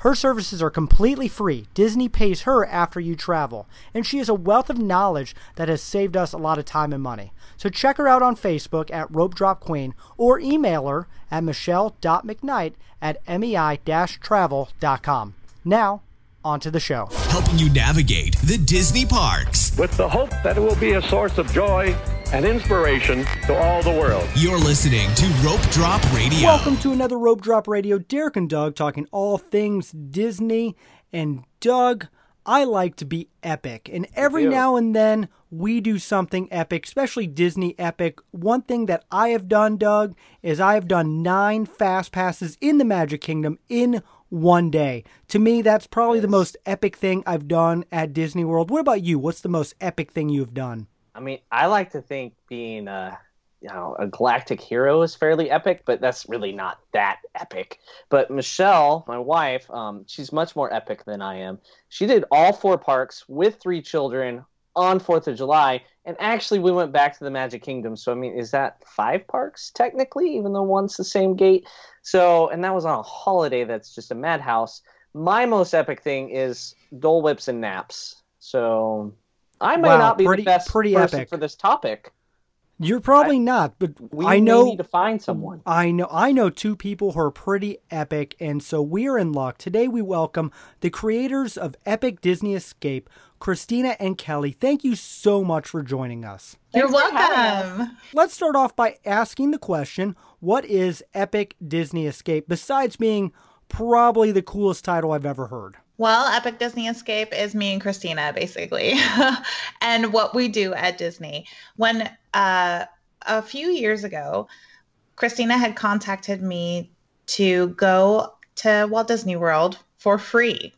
Her services are completely free. Disney pays her after you travel, and she has a wealth of knowledge that has saved us a lot of time and money. So check her out on Facebook at Rope Drop Queen or email her at michelle.mcknight at mei-travel.com. Now, on to the show. Helping you navigate the Disney parks. With the hope that it will be a source of joy and inspiration to all the world. You're listening to Rope Drop Radio. Welcome to another Rope Drop Radio. Derek and Doug talking all things Disney. And Doug, I like to be epic. And every now and then we do something epic, especially Disney epic. One thing that I have done, Doug, is I have done nine fast passes in the Magic Kingdom in one day. To me, that's probably the most epic thing I've done at Disney World. What about you? What's the most epic thing you've done? I mean, I like to think being a you know a galactic hero is fairly epic, but that's really not that epic. But Michelle, my wife, um, she's much more epic than I am. She did all four parks with three children on Fourth of July, and actually we went back to the Magic Kingdom. So I mean, is that five parks technically, even though one's the same gate? So and that was on a holiday that's just a madhouse. My most epic thing is Dole Whips and naps. So I might Wow, not be pretty- the best pretty person epic. for this topic. You're probably not, but We I may know need to find someone. I know I know two people who are pretty epic, and so we're in luck. Today we welcome the creators of Epic Disney Escape, Christina and Kelly. Thank you so much for joining us. You're Thanks welcome. Let's start off by asking the question what is Epic Disney Escape besides being probably the coolest title I've ever heard? Well, Epic Disney Escape is me and Christina, basically, and what we do at Disney. When uh, a few years ago, Christina had contacted me to go to Walt Disney World for free.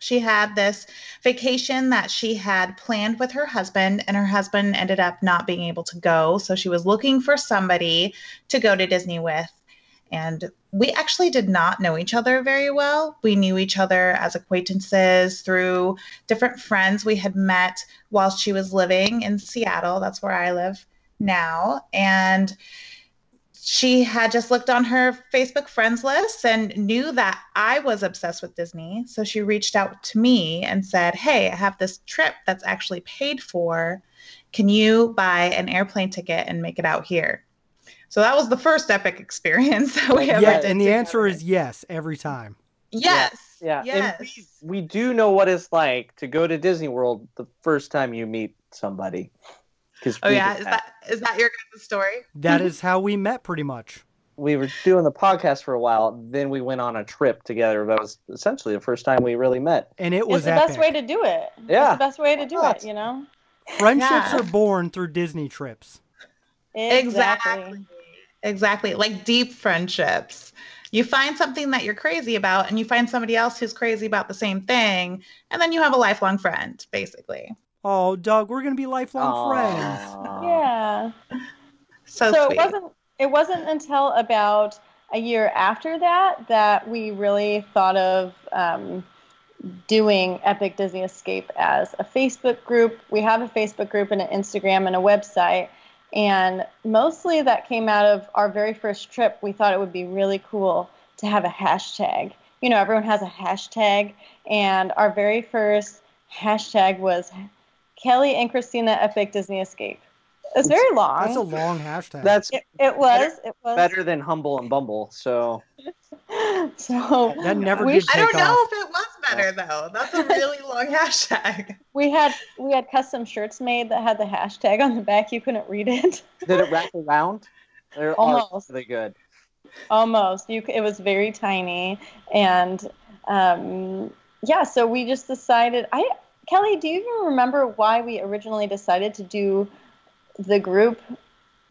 She had this vacation that she had planned with her husband, and her husband ended up not being able to go. So she was looking for somebody to go to Disney with. And we actually did not know each other very well. We knew each other as acquaintances through different friends we had met while she was living in Seattle. That's where I live now. And she had just looked on her Facebook friends list and knew that I was obsessed with Disney. So she reached out to me and said, Hey, I have this trip that's actually paid for. Can you buy an airplane ticket and make it out here? So that was the first epic experience that we ever Yeah, did and the answer is yes every time. yes. Yeah, Yes. we, we do know what it's like to go to Disney World the first time you meet somebody. 'Cause Oh yeah, is that is that your guys' story? That is how we met pretty much. we were doing the podcast for a while. Then we went on a trip together. That was essentially the first time we really met. And it It's was the epic. best way to do it. Yeah. It's the best way to do Why it, you know? Friendships Yeah. are born through Disney trips. Exactly. Exactly. Exactly like deep friendships. You find something that you're crazy about and you find somebody else who's crazy about the same thing, and then you have a lifelong friend, basically. Oh, Doug, we're gonna be lifelong friends. Yeah. So, so sweet. it wasn't it wasn't until about a year after that that we really thought of um, doing Epic Disney Escape as a Facebook group. We have a Facebook group and an Instagram and a website. And mostly that came out of our very first trip. We thought it would be really cool to have a hashtag. You know, everyone has a hashtag. And our very first hashtag was Kelly and Christina Epic Disney Escape. It's very long. That's a long hashtag. That's It, it was. It was. better than Humble and Bumble. So So That never we, did I don't take know if it was better though. That's a really long hashtag. we had we had custom shirts made that had the hashtag on the back. You couldn't read it. did it wrap around? They're Almost. really good. Almost. You. It was very tiny, and um, yeah. So we just decided. I Kelly, do you even remember why we originally decided to do the group?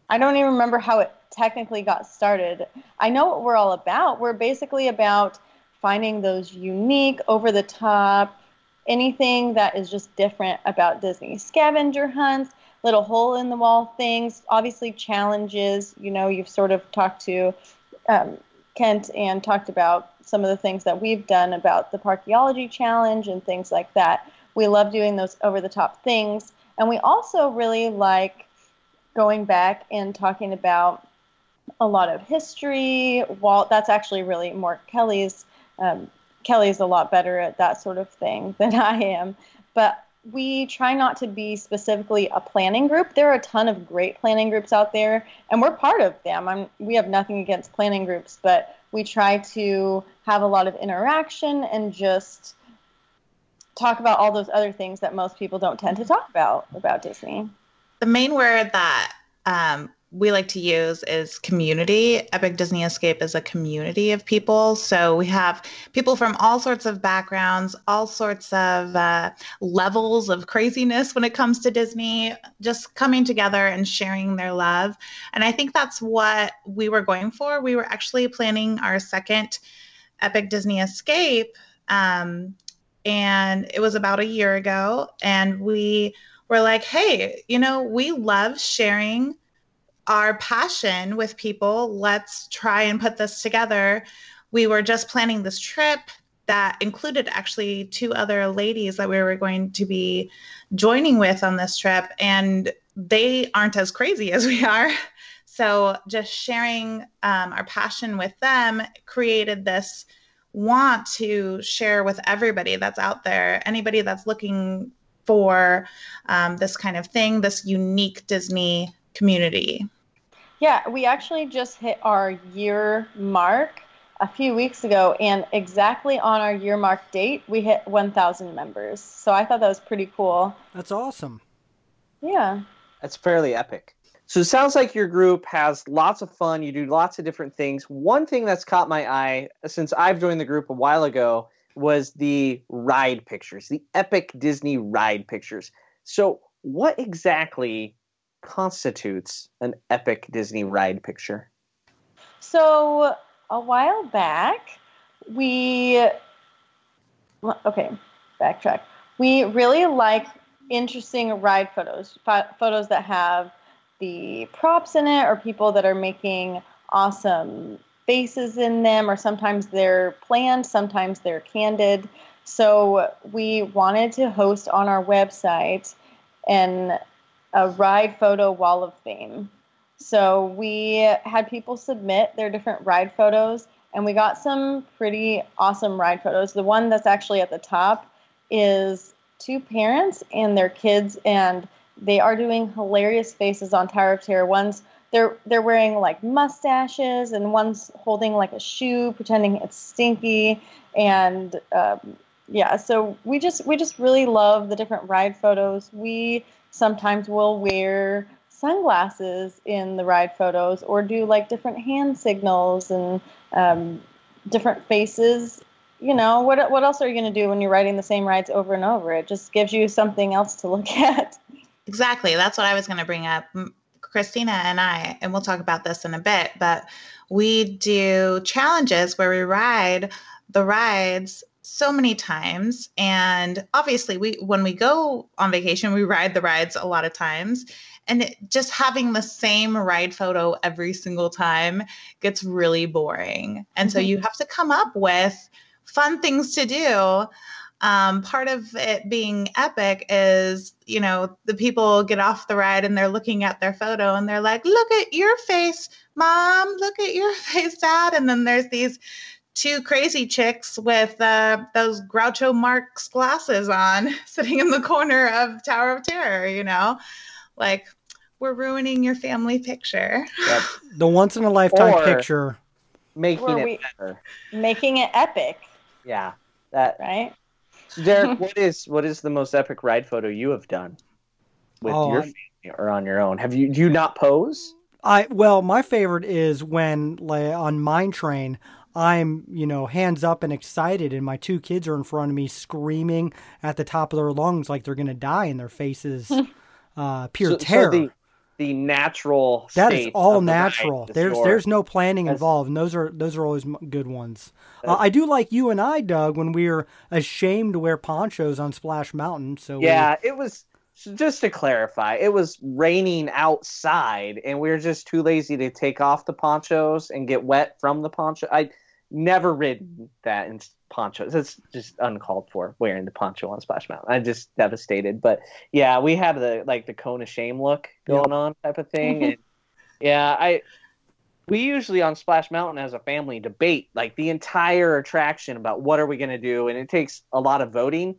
I don't even remember how it technically got started. I know what we're all about. We're basically about finding those unique, over the top, anything that is just different about Disney. Scavenger hunts, little hole in the wall things, obviously challenges. You know, you've sort of talked to um, Kent and talked about some of the things that we've done about the Parkeology Challenge and things like that. We love doing those over the top things. And we also really like going back and talking about a lot of history. Walt, that's actually really more Kelly's. Um, Kelly's a lot better at that sort of thing than I am. But we try not to be specifically a planning group. There are a ton of great planning groups out there, and we're part of them. I'm, we have nothing against planning groups, but we try to have a lot of interaction and just talk about all those other things that most people don't tend to talk about about Disney. The main word that um, we like to use is community. Epic Disney Escape is a community of people. So we have people from all sorts of backgrounds, all sorts of uh, levels of craziness when it comes to Disney, just coming together and sharing their love. And I think that's what we were going for. We were actually planning our second Epic Disney Escape. Um, and it was about a year ago. And we were like, hey, you know, we love sharing our passion with people. Let's try and put this together. We were just planning this trip that included actually two other ladies that we were going to be joining with on this trip, and they aren't as crazy as we are. So, just sharing um, our passion with them created this want to share with everybody that's out there, anybody that's looking for um, this kind of thing, this unique Disney community. Yeah, we actually just hit our year mark a few weeks ago, and exactly on our year mark date, we hit 1,000 members. So I thought that was pretty cool. That's awesome. Yeah. That's fairly epic. So it sounds like your group has lots of fun. You do lots of different things. One thing that's caught my eye since I've joined the group a while ago was the ride pictures, the epic Disney ride pictures. So, what exactly constitutes an epic Disney ride picture? So, a while back, we. Okay, backtrack. We really like interesting ride photos, photos that have the props in it or people that are making awesome faces in them, or sometimes they're planned, sometimes they're candid. So we wanted to host on our website an a ride photo wall of fame. So we had people submit their different ride photos, and we got some pretty awesome ride photos. The one that's actually at the top is two parents and their kids, and they are doing hilarious faces on Tower of Terror. One's they're they're wearing like mustaches, and one's holding like a shoe, pretending it's stinky, and um, yeah. So we just we just really love the different ride photos. We sometimes will wear sunglasses in the ride photos or do like different hand signals and um, different faces. You know what what else are you going to do when you're riding the same rides over and over? It just gives you something else to look at. Exactly. That's what i was going to bring up christina and i and we'll talk about this in a bit but we do challenges where we ride the rides so many times. And obviously we when we go on vacation we ride the rides a lot of times. And it, just having the same ride photo every single time gets really boring. And mm-hmm. so you have to come up with fun things to do um, part of it being epic is you know the people get off the ride and they're looking at their photo and they're like look at your face mom look at your face dad and then there's these two crazy chicks with uh, those Groucho Marx glasses on, sitting in the corner of Tower of Terror. You know, like we're ruining your family picture. Yep. the once in a lifetime or picture. Making it better. Making it epic. Yeah. That right. So Derek, what is what is the most epic ride photo you have done with oh, your family or on your own? Have you do you not pose? I well, my favorite is when like on Mine Train I'm, you know, hands up and excited, and my two kids are in front of me screaming at the top of their lungs like they're going to die, and their faces uh, pure so, terror. So the, the natural that is all natural. The there's there's no planning involved, and those are those are always good ones. Uh, I do like you and I, Doug, when we were ashamed to wear ponchos on Splash Mountain. So yeah, we, it was just to clarify, it was raining outside, and we were just too lazy to take off the ponchos and get wet from the poncho. I never ridden that in ponchos. It's just uncalled for wearing the poncho on Splash Mountain. I'm just devastated. But yeah, we had the like the cone of shame look going on type of thing, mm-hmm. and yeah, I we usually on Splash Mountain as a family debate like the entire attraction about what are we going to do, and it takes a lot of voting.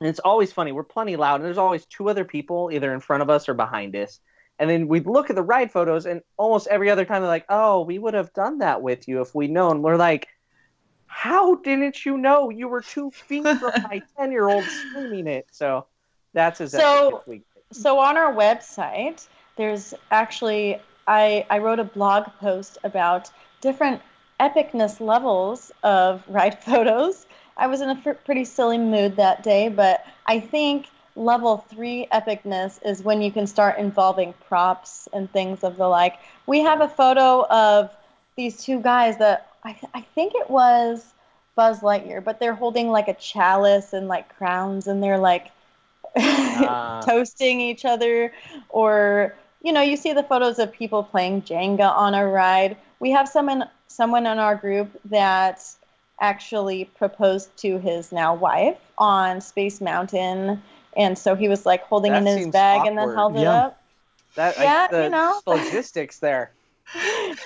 And it's always funny. We're plenty loud, and there's always two other people either in front of us or behind us. And then we'd look at the ride photos, and almost every other time they're like, "Oh, we would have done that with you if we'd known." We're like, "How didn't you know? You were two feet from my ten-year-old screaming it." So that's as So- we. So on our website, there's actually I I wrote a blog post about different epicness levels of ride photos. I was in a pretty silly mood that day, but I think level three epicness is when you can start involving props and things of the like. We have a photo of these two guys that I, I think it was Buzz Lightyear, but they're holding like a chalice and like crowns, and they're like Ah. toasting each other, or you know, you see the photos of people playing Jenga on a ride. We have someone someone in our group that actually proposed to his now wife on Space Mountain, and so he was like holding That in his seems bag and then awkward. held it Yeah. up. That Yeah, like, the you know. logistics there.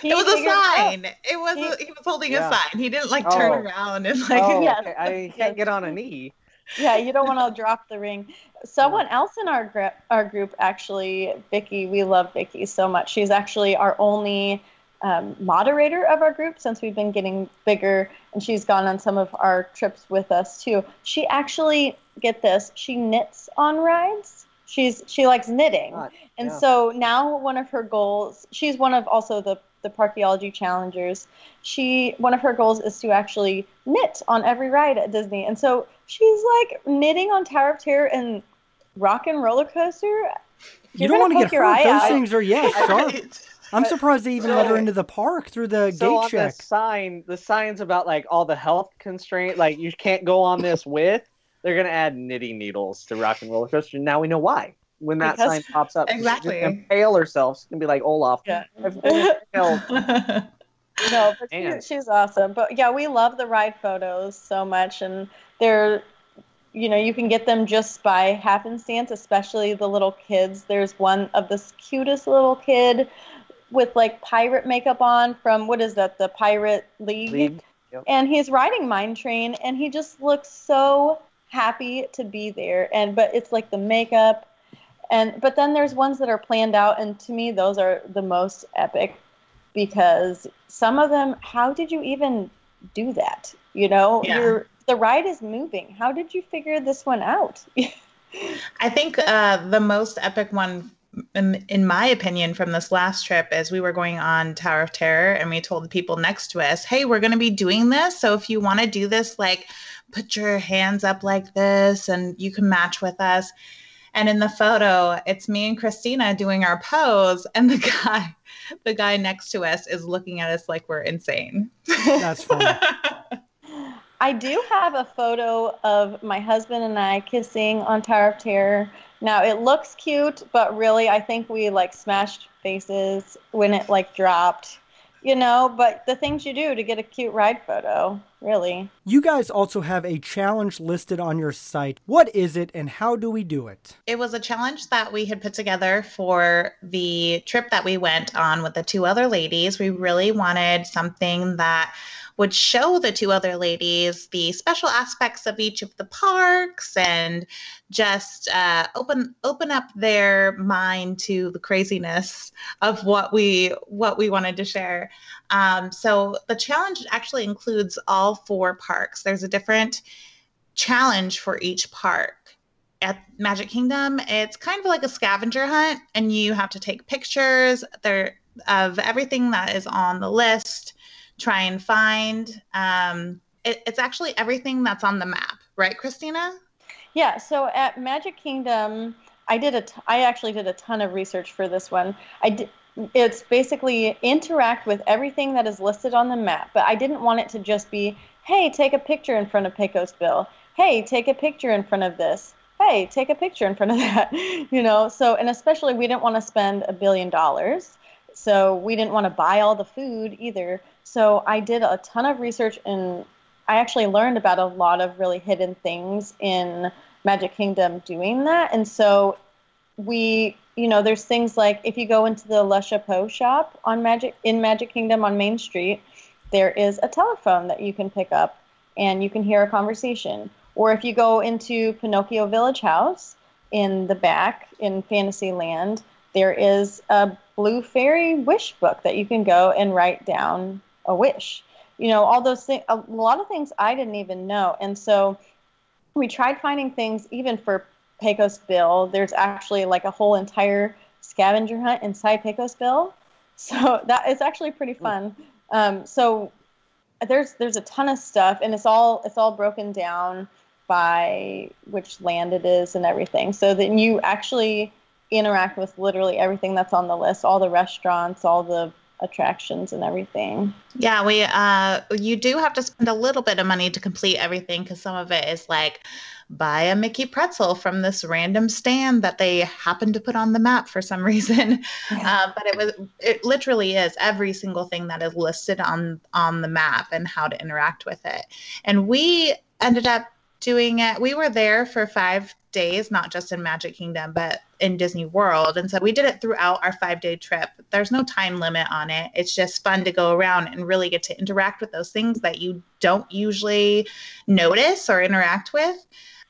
He it was a figured out- sign. It was. He- A, he was holding Yeah. a sign. He didn't like turn Oh. around and like. Oh, Yes. okay. I can't get on a knee. yeah, you don't want to drop the ring. Someone else in our group, our group actually, Vicky, we love Vicky so much. She's actually our only um, moderator of our group since we've been getting bigger, and she's gone on some of our trips with us too. She actually, get this, she knits on rides. She's she likes knitting, God, and yeah. so now one of her goals. She's one of also the the Parkeology challengers. She one of her goals is to actually knit on every ride at Disney, and so she's like knitting on Tower of Terror and Rock and Roller Coaster. You You're don't gonna want to get poke your hurt. eye Those out. things are yeah sharp. I'm surprised they even let her into the park through the so gate on check. the sign, the signs about like all the health constraint, like you can't go on this with. They're gonna add knitting needles to Rock and Roller Coaster. Now we know why. When that Because- sign pops up, she's just Exactly. gonna impale herself. She's gonna be like Olaf. Yeah. I've. No, but she, she's awesome. But yeah, we love the ride photos so much, and they're, you know, you can get them just by happenstance, especially the little kids. There's one of this cutest little kid with like pirate makeup on from what is that? The Pirate League. League. Yep. And he's riding Mine Train, and he just looks so happy to be there. And but it's like the makeup, and but then there's ones that are planned out, and to me those are the most epic because some of them how did you even do that you know Yeah. You're, the ride is moving how did you figure this one out I think uh, the most epic one, in, in my opinion, from this last trip is we were going on Tower of Terror and we told the people next to us, hey, we're going to be doing this. So if you want to do this, like put your hands up like this and you can match with us. And in the photo, it's me and Christina doing our pose, and the guy, the guy next to us is looking at us like we're insane. That's funny. i do have a photo of my husband and i kissing on tower of terror now it looks cute but really i think we like smashed faces when it like dropped you know but the things you do to get a cute ride photo really You guys also have a challenge listed on your site. What is it and how do we do it? It was a challenge that we had put together for the trip that we went on with the two other ladies. We really wanted something that would show the two other ladies the special aspects of each of the parks and just uh, open open up their mind to the craziness of what we what we wanted to share. Um, so the challenge actually includes all four parks. There's a different challenge for each park at Magic Kingdom, it's kind of like a scavenger hunt, and you have to take pictures there of everything that is on the list. Try and find. Um, it, it's actually everything that's on the map, right, Christina? Yeah, so at Magic Kingdom, I did a t- I actually did a ton of research for this one. I did it's basically interact with everything that is listed on the map, but I didn't want it to just be, "Hey, take a picture in front of Pecos Bill. Hey, take a picture in front of this." hey, take a picture in front of that, you know. So, and especially we didn't want to spend a billion dollars, so we didn't want to buy all the food either. So I did a ton of research and I actually learned about a lot of really hidden things in Magic Kingdom doing that. And so we, you know, there's things like if you go into the Le Chapeau shop on Magic in Magic Kingdom on Main Street, there is a telephone that you can pick up and you can hear a conversation. Or if you go into Pinocchio Village Haus in the back in Fantasyland, there is a blue fairy wish book that you can go and write down a wish. You know, all those things, a lot of things I didn't even know. And so we tried finding things even for Pecos Bill. There's actually like a whole entire scavenger hunt inside Pecos Bill. So that is actually pretty fun. Um, so there's there's a ton of stuff and it's all it's all broken down by which land it is and everything. So then you actually interact with literally everything that's on the list, all the restaurants, all the attractions and everything. Yeah, we uh you do have to spend a little bit of money to complete everything cuz some of it is like buy a Mickey pretzel from this random stand that they happen to put on the map for some reason. Yeah. Uh, but it was it literally is every single thing that is listed on on the map and how to interact with it. And we ended up doing it. We were there for five days, not just in Magic Kingdom, but in Disney World. And so we did it throughout our five day trip. There's no time limit on it. It's just fun to go around and really get to interact with those things that you don't usually notice or interact with.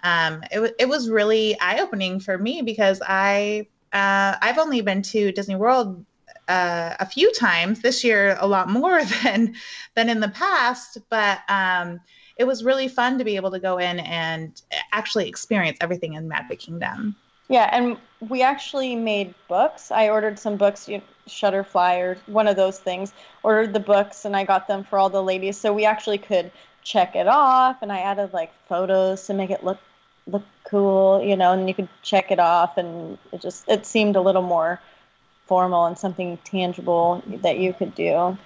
Um, it, it was really eye opening for me because I uh, I've only been to Disney World uh, a few times this year, a lot more than than in the past, but um, it was really fun to be able to go in and actually experience everything in Magic Kingdom. Yeah, and we actually made books. I ordered some books, you know, Shutterfly or one of those things. Ordered the books, and I got them for all the ladies, so we actually could check it off. And I added like photos to make it look look cool, you know, and you could check it off, and it just it seemed a little more formal and something tangible that you could do.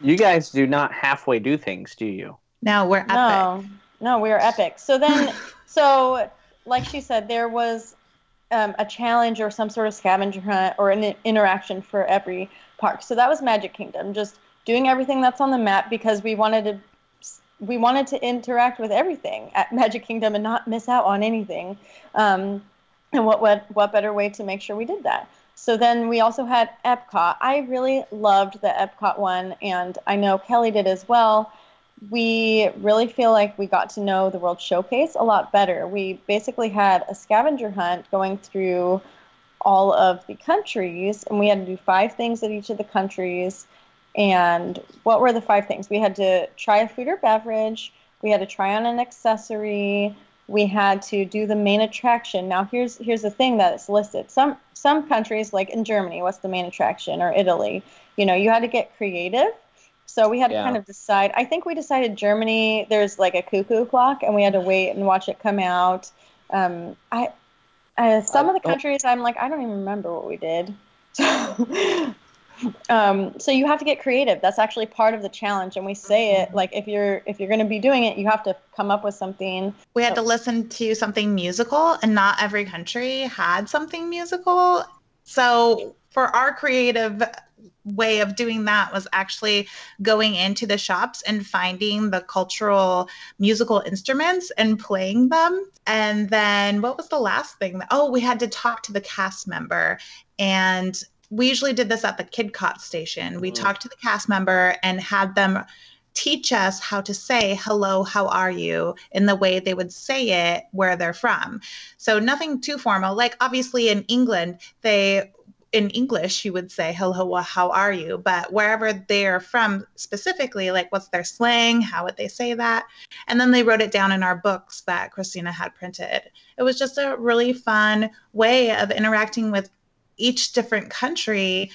You guys do not halfway do things, do you? No, we're epic. No, no, we are epic. So then, so like she said, there was um, a challenge or some sort of scavenger hunt or an interaction for every park. So that was Magic Kingdom, just doing everything that's on the map because we wanted to we wanted to interact with everything at Magic Kingdom and not miss out on anything. Um, and what, what what better way to make sure we did that? So then we also had Epcot. I really loved the Epcot one, and I know Kelly did as well we really feel like we got to know the World Showcase a lot better. We basically had a scavenger hunt going through all of the countries, and we had to do five things at each of the countries. And what were the five things? We had to try a food or beverage, we had to try on an accessory, we had to do the main attraction. Now here's here's the thing that is listed. Some some countries like in Germany, what's the main attraction or Italy, you know, you had to get creative so we had yeah. to kind of decide. I think we decided Germany. There's like a cuckoo clock, and we had to wait and watch it come out. Um, I, I some of the countries, I'm like, I don't even remember what we did. So, um, so you have to get creative. That's actually part of the challenge, and we say it like if you're if you're going to be doing it, you have to come up with something. We had to listen to something musical, and not every country had something musical. So for our creative way of doing that was actually going into the shops and finding the cultural musical instruments and playing them. And then what was the last thing? Oh, we had to talk to the cast member and we usually did this at the KidCot station. We mm. talked to the cast member and had them teach us how to say hello, how are you in the way they would say it where they're from. So nothing too formal. Like obviously in England, they in English, you would say, hello, how are you? But wherever they're from specifically, like what's their slang? How would they say that? And then they wrote it down in our books that Christina had printed. It was just a really fun way of interacting with each different country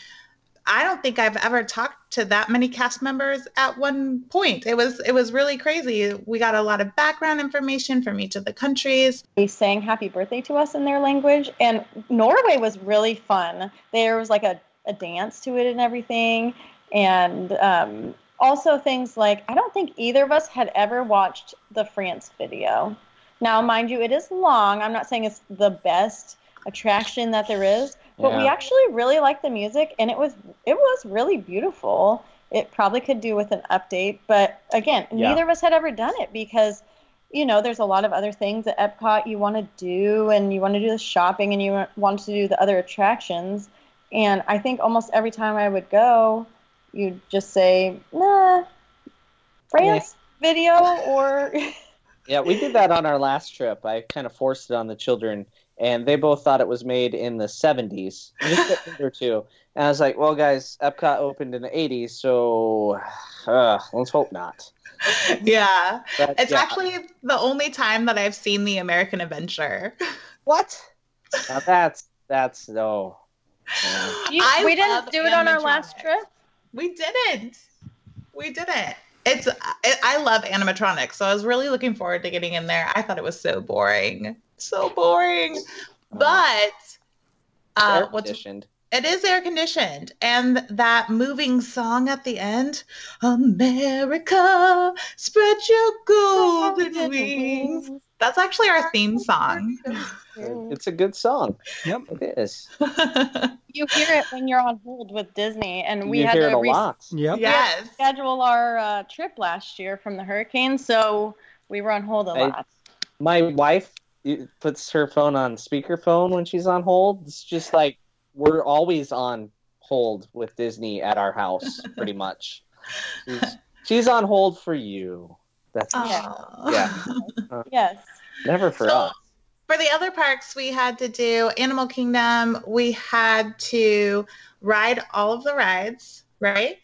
I don't think I've ever talked to that many cast members at one point. It was it was really crazy. We got a lot of background information from each of the countries. They sang happy birthday to us in their language and Norway was really fun. There was like a, a dance to it and everything and um, also things like I don't think either of us had ever watched the France video. Now, mind you, it is long. I'm not saying it's the best attraction that there is, but we actually really liked the music, and it was it was really beautiful. It probably could do with an update, but again, Yeah. neither of us had ever done it because you know there's a lot of other things at Epcot you want to do, and you want to do the shopping, and you want to do the other attractions. And I think almost every time I would go, you'd just say, "Nah, France video or." Yeah, we did that on our last trip. I kind of forced it on the children, and they both thought it was made in the 70s. Just a or two. And I was like, well, guys, Epcot opened in the 80s, so uh, let's hope not. Yeah. But, It's yeah. actually the only time that I've seen the American Adventure. What? Now that's, that's, no. You- I we didn't do it on our last trip. We didn't. We didn't. It's I I love animatronics, so I was really looking forward to getting in there. I thought it was so boring, so boring. But uh, Air what's conditioned. it is air conditioned, and that moving song at the end, America, spread your golden wings. That's actually our theme song. It's a good song. Yep. It is. You hear it when you're on hold with Disney, and we you had hear it to a lot. Yep. yes. reschedule our uh, trip last year from the hurricane, so we were on hold a lot. My wife uh, puts her phone on speakerphone when she's on hold. It's just like we're always on hold with Disney at our house, pretty much. She's, she's on hold for you. That's Aw. Yeah. Yes. never for So- us. For the other parks, we had to do Animal Kingdom. We had to ride all of the rides, right?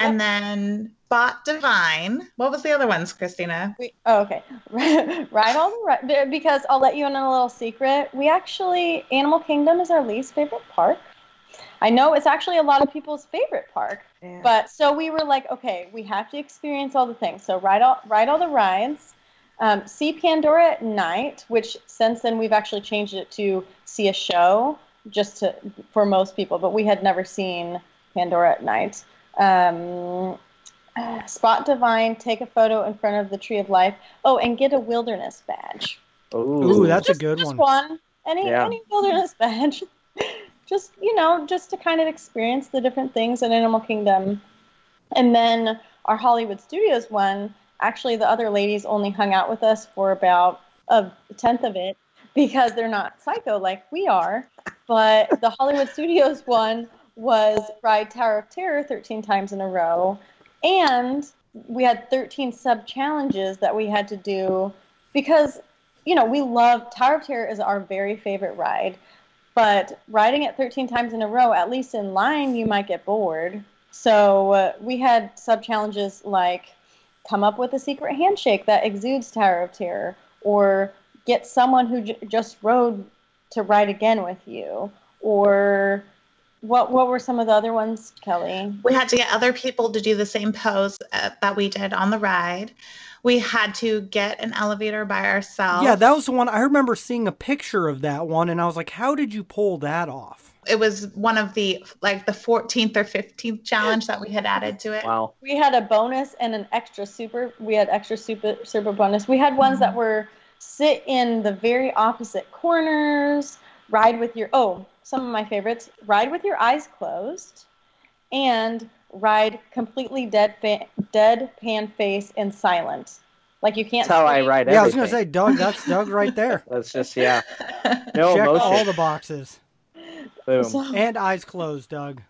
And then Spot Divine. What was the other ones, Christina? We, oh, okay. right all the right. Because I'll let you in on a little secret. We actually, Animal Kingdom is our least favorite park. I know it's actually a lot of people's favorite park. But so we were like, okay, we have to experience all the things. So ride all ride all the rides, um, see Pandora at night, which since then we've actually changed it to see a show, just to for most people. But we had never seen Pandora at night. Um, spot Divine, take a photo in front of the Tree of Life. Oh, and get a wilderness badge. Ooh, that's a Just- good just one. Any Yeah. any wilderness badge. just you know, just to kind of experience the different things in Animal Kingdom. And then our Hollywood Studios one, actually the other ladies only hung out with us for about a tenth of it because they're not psycho like we are. But the Hollywood Studios one was ride Tower of Terror 13 times in a row. And we had 13 sub challenges that we had to do because you know, we love Tower of Terror is our very favorite ride, but riding it 13 times in a row, at least in line, you might get bored. So uh, we had sub challenges like come up with a secret handshake that exudes Tower of Terror, or get someone who j- just rode to ride again with you, or what what were some of the other ones, Kelly? We had to get other people to do the same pose uh, that we did on the ride. We had to get an elevator by ourselves. Yeah, that was the one. I remember seeing a picture of that one, and I was like, "How did you pull that off?" it was one of the like the 14th or 15th challenge that we had added to it. Wow. We had a bonus and an extra super. We had extra super super bonus. We had ones that were sit in the very opposite corners, ride with your oh, some of my favorites, ride with your eyes closed, and ride completely dead fa- deadpan face and silent. Like you can't. That's how I scream. write Yeah, I was gonna say, Doug. That's Doug right there. That's just yeah. No Check emotion. all the boxes Boom. So- and eyes closed, Doug.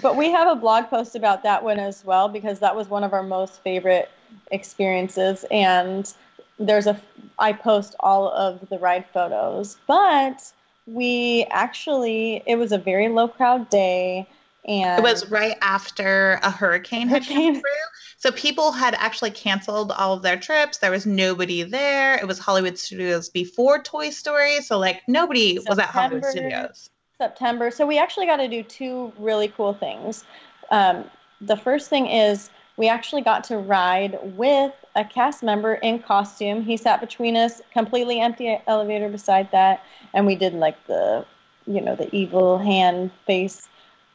But we have a blog post about that one as well because that was one of our most favorite experiences. And there's a, I post all of the ride photos. But we actually, it was a very low crowd day. And It was right after a hurricane had come through. So people had actually canceled all of their trips. There was nobody there. It was Hollywood Studios before Toy Story. So like nobody was at Hollywood Studios. September. So we actually got to do two really cool things. Um, the first thing is we actually got to ride with a cast member in costume. He sat between us, completely empty elevator beside that, and we did like the, you know, the evil hand face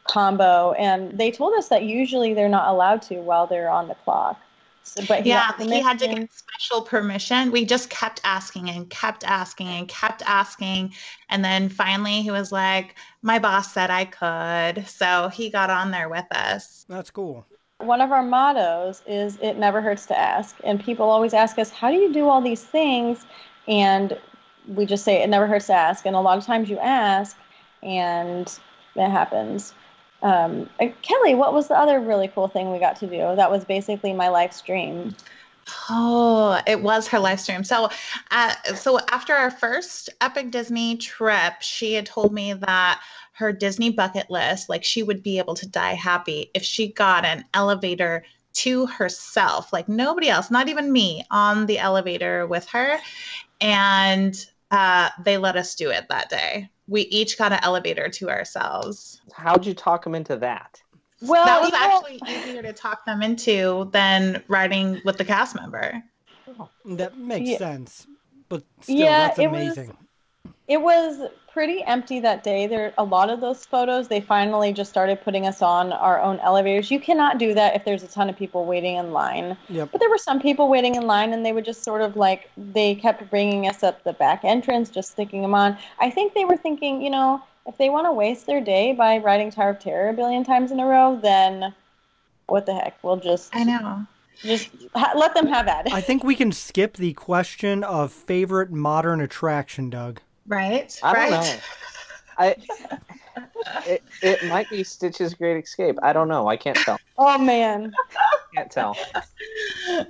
combo. And they told us that usually they're not allowed to while they're on the clock. So, but he yeah, he had to get special permission. We just kept asking and kept asking and kept asking. And then finally he was like, My boss said I could. So he got on there with us. That's cool. One of our mottos is it never hurts to ask. And people always ask us, How do you do all these things? And we just say it never hurts to ask. And a lot of times you ask and it happens. Um, Kelly, what was the other really cool thing we got to do? That was basically my life's stream. Oh, it was her live stream. So, uh, so after our first Epic Disney trip, she had told me that her Disney bucket list, like she would be able to die happy if she got an elevator to herself, like nobody else, not even me, on the elevator with her. And uh, they let us do it that day. We each got an elevator to ourselves. How'd you talk them into that? Well, that was you know- actually easier to talk them into than riding with the cast member. Oh, that makes Yeah. sense. But still, Yeah, that's it was- It was pretty empty that day. There a lot of those photos. They finally just started putting us on our own elevators. You cannot do that if there's a ton of people waiting in line. Yep. But there were some people waiting in line, and they would just sort of like they kept bringing us up the back entrance, just sticking them on. I think they were thinking, you know, if they want to waste their day by riding Tower of Terror a billion times in a row, then what the heck? We'll just I know. just ha- let them have at it. I think we can skip the question of favorite modern attraction, Doug. Right? I right? don't know. I it, it might be Stitch's Great Escape. I don't know. I can't tell. oh man. Can't tell.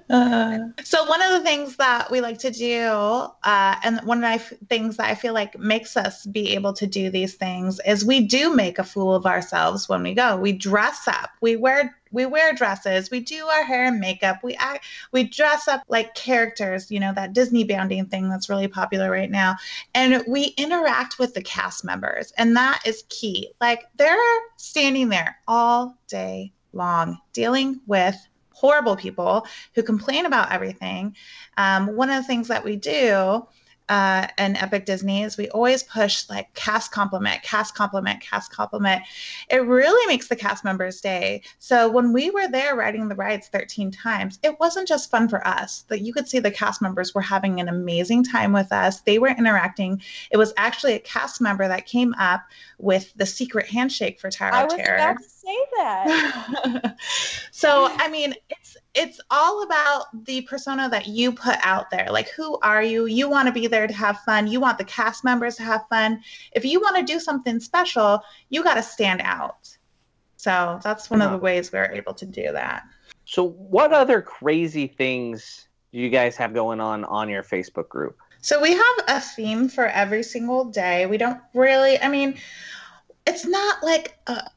Uh, so one of the things that we like to do, uh, and one of the f- things that I feel like makes us be able to do these things, is we do make a fool of ourselves when we go. We dress up. We wear we wear dresses. We do our hair and makeup. We act. We dress up like characters. You know that Disney bounding thing that's really popular right now, and we interact with the cast members, and that is key. Like they're standing there all day long dealing with horrible people who complain about everything. Um, one of the things that we do uh, in Epic Disney is we always push like cast compliment, cast compliment, cast compliment. It really makes the cast members' day. So when we were there riding the rides 13 times, it wasn't just fun for us. That you could see the cast members were having an amazing time with us. They were interacting. It was actually a cast member that came up with the secret handshake for Tower I was Terror about to say that. so i mean it's it's all about the persona that you put out there. Like who are you? You want to be there to have fun. You want the cast members to have fun. If you want to do something special you got to stand out. So that's one of the ways we're able to do that. So, what other crazy things do you guys have going on on your Facebook group? So we have a theme for every single day. We don't really, I mean, it's not like a,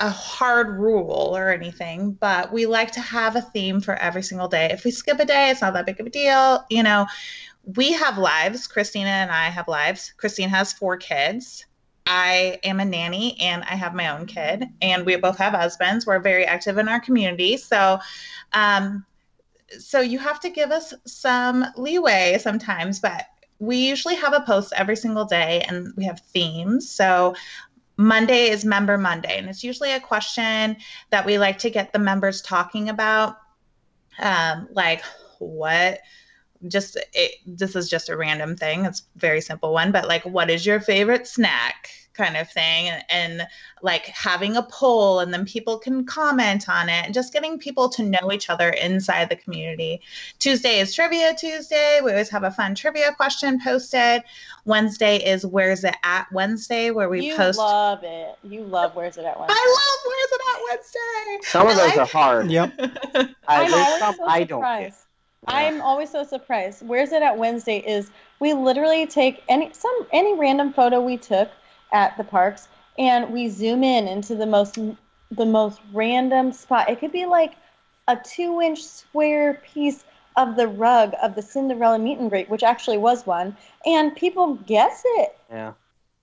a hard rule or anything, but we like to have a theme for every single day. If we skip a day, it's not that big of a deal. You know, we have lives. Christina and I have lives. Christine has four kids. I am a nanny and I have my own kid, and we both have husbands. We're very active in our community. So, um, so you have to give us some leeway sometimes, but we usually have a post every single day and we have themes. So Monday is Member Monday, and it's usually a question that we like to get the members talking about. Um, like, what? Just it, this is just a random thing. It's a very simple one, but like, what is your favorite snack? Kind of thing, and, and like having a poll, and then people can comment on it, and just getting people to know each other inside the community. Tuesday is Trivia Tuesday. We always have a fun trivia question posted. Wednesday is Where's It At Wednesday, where we you post. love it. You love Where's It At Wednesday. I love Where's It At Wednesday. Some of I those like- are hard. Yep. I, I'm there's always some so I don't get. Yeah. I'm always so surprised. Where's it at Wednesday is we literally take any some any random photo we took at the parks and we zoom in into the most the most random spot. It could be like a two inch square piece of the rug of the Cinderella meet and greet, which actually was one, and people guess it. Yeah.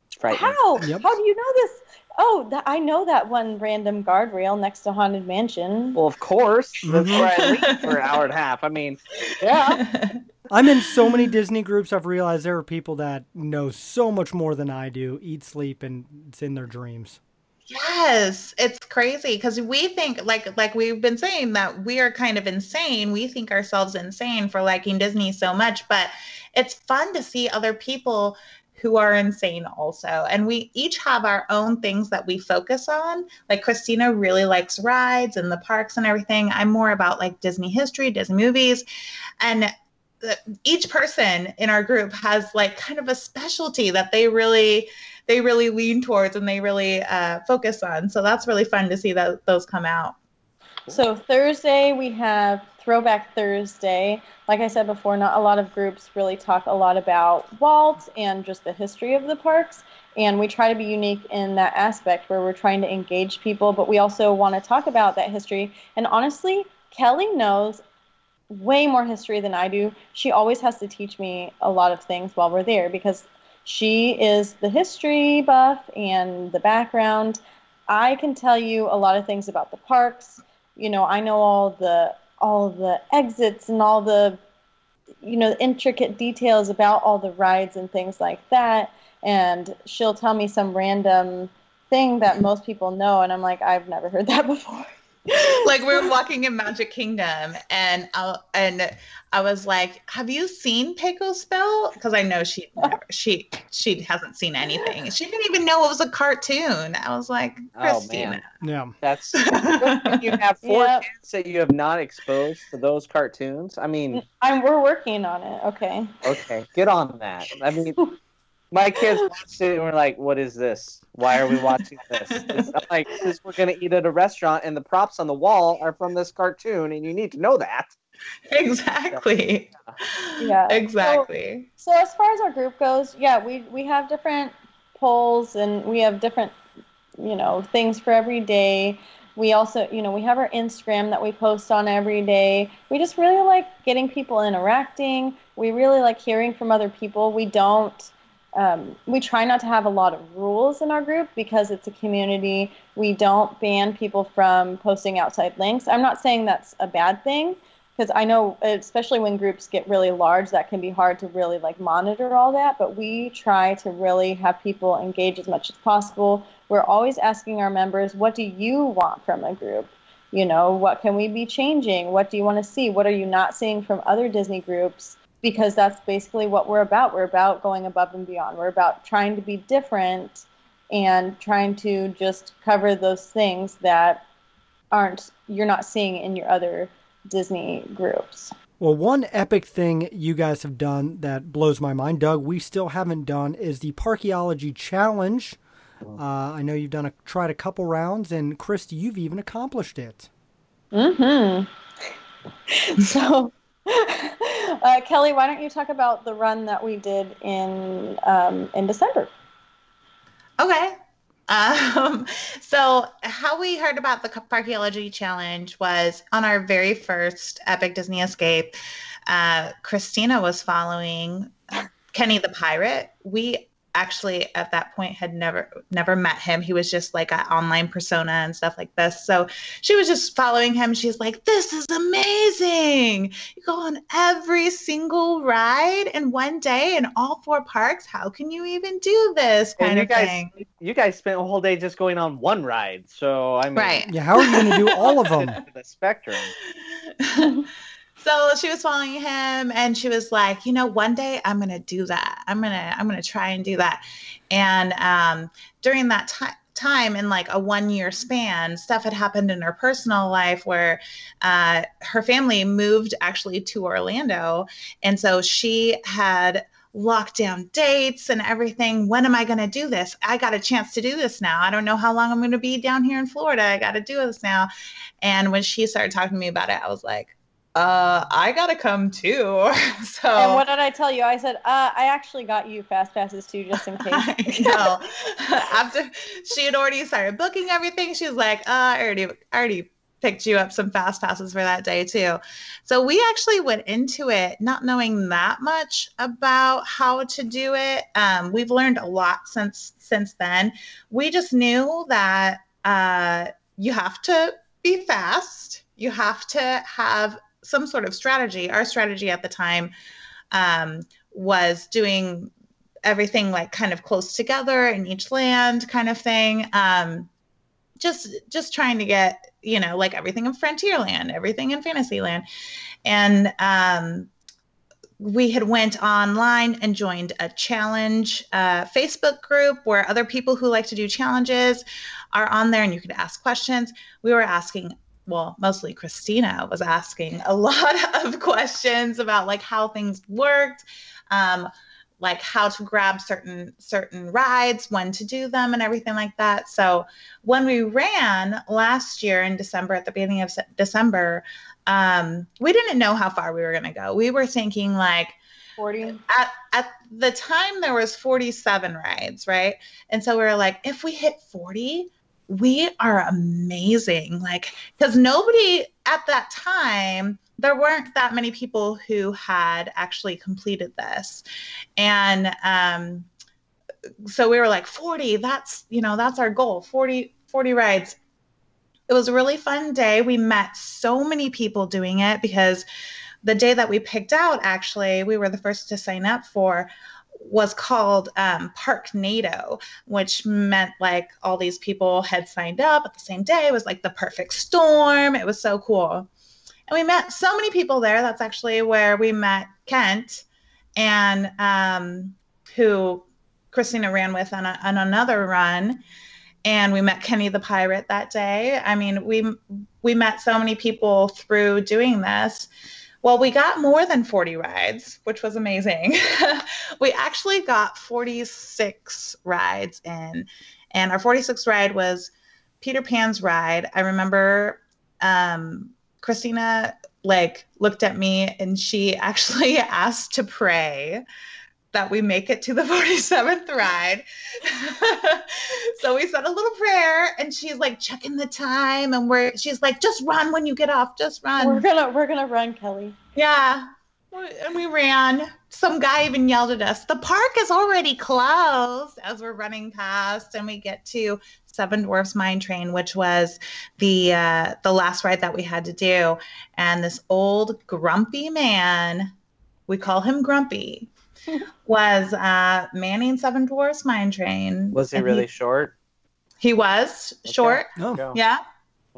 It's frightening. How? Yep. How do you know this? Oh, th- I know that one random guardrail next to Haunted Mansion. Well, of course. That's where I mm-hmm. leave for an hour and a half. I mean, yeah. I'm in so many Disney groups. I've realized there are people that know so much more than I do, eat, sleep, and it's in their dreams. Yes, it's crazy because we think like like we've been saying that we are kind of insane. We think ourselves insane for liking Disney so much, but it's fun to see other people who are insane also. And we each have our own things that we focus on. Like Christina really likes rides and the parks and everything. I'm more about like Disney history, Disney movies. And each person in our group has like kind of a specialty that they really they really lean towards and they really uh, focus on. So that's really fun to see that those come out. So Thursday we have Throwback Thursday. Like I said before, not a lot of groups really talk a lot about Walt and just the history of the parks. And we try to be unique in that aspect where we're trying to engage people, but we also want to talk about that history. And honestly, Kelly knows way more history than I do. She always has to teach me a lot of things while we're there because she is the history buff and the background. I can tell you a lot of things about the parks. You know, I know all the all the exits and all the you know intricate details about all the rides and things like that. And she'll tell me some random thing that most people know and I'm like I've never heard that before like we were walking in Magic Kingdom, and I, and I was like, "Have you seen Pecos Bill?" Because I know she never, she she hasn't seen anything. She didn't even know it was a cartoon. I was like, Christina. Oh man, Yeah. that's you have four Yep. kids that you have not exposed to those cartoons. I mean, I'm we're working on it. Okay. okay, get on that. I mean, my kids watched it and were like, "What is this? Why are we watching this?" It's not like because we're gonna eat at a restaurant and the props on the wall are from this cartoon, and you need to know that. Exactly. Yeah. Exactly. So as far as our group goes, yeah, we we have different polls and we have different you know things for every day. We also, you know, we have our Instagram that we post on every day. We just really like getting people interacting. We really like hearing from other people. We don't um, we try not to have a lot of rules in our group because it's a community. We don't ban people from posting outside links. I'm not saying that's a bad thing because I know, especially when groups get really large, that can be hard to really like monitor all that. But we try to really have people engage as much as possible. We're always asking our members, what do you want from a group? You know, what can we be changing? What do you want to see? What are you not seeing from other Disney groups? Because that's basically what we're about. We're about going above and beyond. We're about trying to be different and trying to just cover those things that aren't you're not seeing in your other Disney groups. Well, one epic thing you guys have done that blows my mind, Doug, we still haven't done is the Parkeology Challenge. Uh, I know you've done a tried a couple rounds, and Christy, you've even accomplished it. Mm-hmm. so, uh, Kelly, why don't you talk about the run that we did in um, in December? Okay. Um, so how we heard about the Parkeology Challenge was on our very first Epic Disney Escape. Uh, Christina was following Kenny the Pirate. We actually at that point had never never met him. He was just like an online persona and stuff like this. So she was just following him. She's like, "This is amazing! You go on every single ride in one day in all four parks. How can you even do this?" And Kind you of guys, thing. you guys spent a whole day just going on one ride. So I mean, Right. Yeah, how are you going to do all of them? the spectrum. so she was following him and she was like you know one day i'm gonna do that. I'm gonna i'm gonna try and do that. And um, during that time time in like a one year span stuff had happened in her personal life where uh, her family moved actually to orlando. And so she had lockdown dates and everything. When am i going to do this? I got a chance to do this now. I don't know how long i'm going to be down here in florida. I got to do this now. And when she started talking to me about it i was like uh, I gotta come too. so And what did I tell you? I said, uh, I actually got you fast passes too, just in case. After she had already started booking everything, she was like, uh, I already, I already picked you up some fast passes for that day too. So we actually went into it not knowing that much about how to do it. Um, we've learned a lot since since then. We just knew that uh, you have to be fast. You have to have some sort of strategy. Our strategy at the time um, was doing everything like kind of close together in each land kind of thing. Um, just just trying to get you know like everything in Frontierland, everything in Fantasyland, and um, we had went online and joined a challenge uh, Facebook group where other people who like to do challenges are on there and you could ask questions. We were asking, well, mostly Christina was asking a lot of questions about like how things worked, um, like how to grab certain certain rides, when to do them, and everything like that. So when we ran last year in December, at the beginning of December, um, we didn't know how far we were going to go. We were thinking like 40 at at the time there was 47 rides, right? And so we were like, if we hit 40, we are amazing. Like, because nobody at that time, there weren't that many people who had actually completed this. And um, so we were like, 40, that's, you know, that's our goal 40, 40 rides. It was a really fun day. We met so many people doing it because the day that we picked out, actually, we were the first to sign up for was called um, Parknado, which meant like all these people had signed up at the same day. It was like the perfect storm. It was so cool. And we met so many people there. That's actually where we met Kent and um, who Christina ran with on, a, on another run. And we met Kenny the pirate that day. I mean, we we met so many people through doing this. Well, we got more than 40 rides, which was amazing. we actually got 46 rides in, and our 46th ride was Peter Pan's ride. I remember um, Christina like looked at me and she actually asked to pray that we make it to the 47th ride. so we said a little prayer and she's like checking the time and we're she's like just run when you get off, just run. We're gonna we're gonna run, Kelly. Yeah. And we ran. Some guy even yelled at us, the park is already closed as we're running past and we get to Seven Dwarfs Mine Train, which was the uh, the last ride that we had to do. And this old grumpy man, we call him Grumpy, was uh, manning Seven Dwarfs Mine Train. Was he And really short? He was short. Oh, Go. Yeah.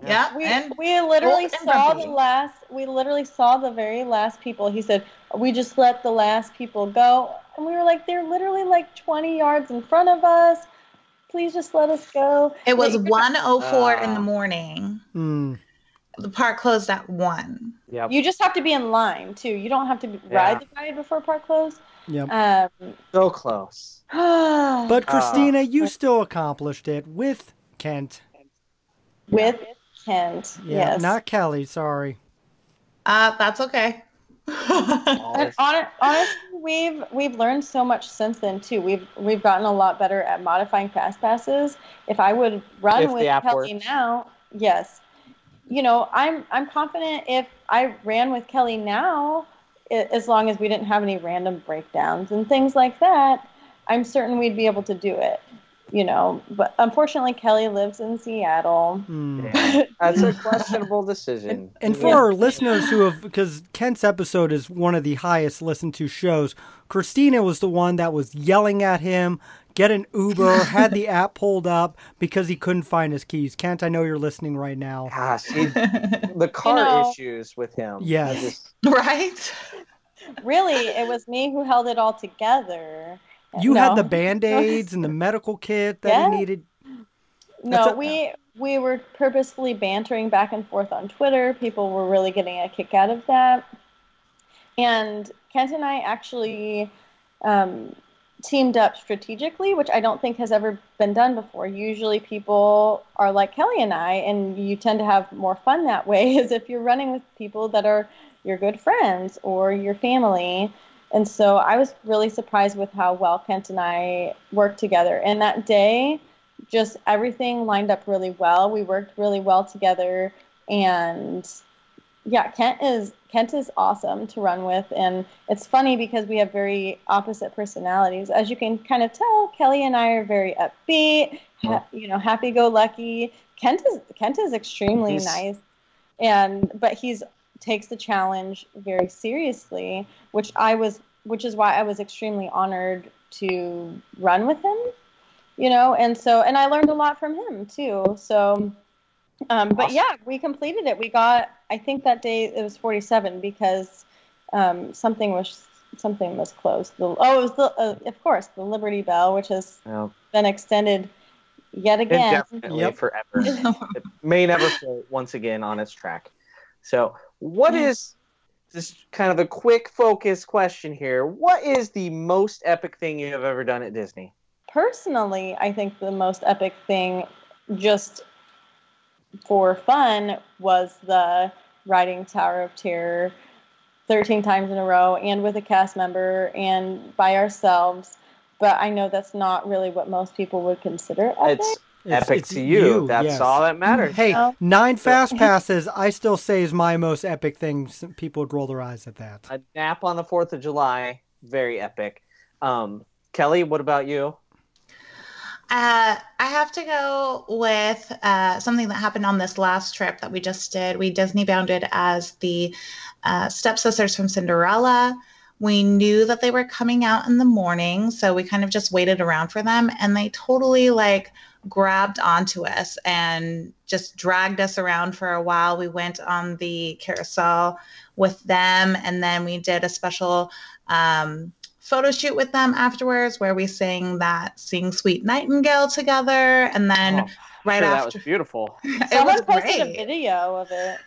Yeah. We, and we literally old and saw grumpy. the last we literally saw the very last people. He said, We just let the last people go and we were like, They're literally like twenty yards in front of us. Please just let us go. it was Like, 104 in the Ah. morning. Mm. The park closed at 1. Yep. You just have to be in line too. You don't have to be- Yeah. ride the ride before park close. Yep. Um, So close. But. Christina, you still accomplished it with Kent. with Kent, Yeah, yes. not Kelly. Sorry. Uh, that's okay. And hon- honestly, we've we've learned so much since then too. We've we've gotten a lot better at modifying fast passes. If I would run If with Kelly works. now, yes, you know, I'm I'm confident if I ran with Kelly now, i- as long as we didn't have any random breakdowns and things like that, I'm certain we'd be able to do it. You know, but unfortunately, Kelly lives in Seattle. Mm. Yeah. That's a questionable decision. And for our listeners who have, because Kent's episode is one of the highest listened to shows, Christina was the one that was yelling at him, get an Uber, had the app pulled up because he couldn't find his keys. Kent, I know you're listening right now. Gosh, he, the car know- issues with him. Yes. Just- right? Really, it was me who held it all together. You had the band aids and the medical kit that Yeah. he needed. No, a- we we were purposefully bantering back and forth on Twitter. People were really getting a kick out of that. And Kent and I actually um, teamed up strategically, which I don't think has ever been done before. Usually, people are like Kelly and I, and you tend to have more fun that way, is if you're running with people that are your good friends or your family. And so I was really surprised with how well Kent and I worked together. And that day, just everything lined up really well. We worked really well together, and yeah, Kent is Kent is awesome to run with, and it's funny because we have very opposite personalities. As you can kind of tell, Kelly and I are very upbeat, ha- you know, happy-go-lucky. Kent is Kent is extremely He's- nice, and but he's takes the challenge very seriously, which I was, which is why I was extremely honored to run with him you know, and so and I learned a lot from him too. So, um, but Awesome. yeah, we completed it. We got I think that day it was 47 because um, something was something was closed. The, oh, it was the uh, of course the Liberty Belle, which has Well, been extended yet again. indefinitely Yep. forever. it may never float once again on its track. So, what is just kind of a quick focus question here? What is the most epic thing you have ever done at Disney? personally, I think the most epic thing, just for fun, was the riding Tower of Terror 13 times in a row and with a cast member and by ourselves. But I know that's not really what most people would consider epic. It's, It's- epic it's to you. That's yes. all that matters. Hey, Oh. nine fast passes. I still say is my most epic thing. People would roll their eyes at that. A nap on the Fourth of July, very epic. Um, Kelly, what about you? Uh, I have to go with uh, something that happened on this last trip that we just did. We Disney bounded as the uh, stepsisters from Cinderella. We knew that they were coming out in the morning, so we kind of just waited around for them, and they totally like grabbed onto us and just dragged us around for a while. We went on the carousel with them, and then we did a special um, photo shoot with them afterwards where we sang that Sing Sweet Nightingale together. And then Oh, right sure, that after, was beautiful. it Someone was posted a video of it.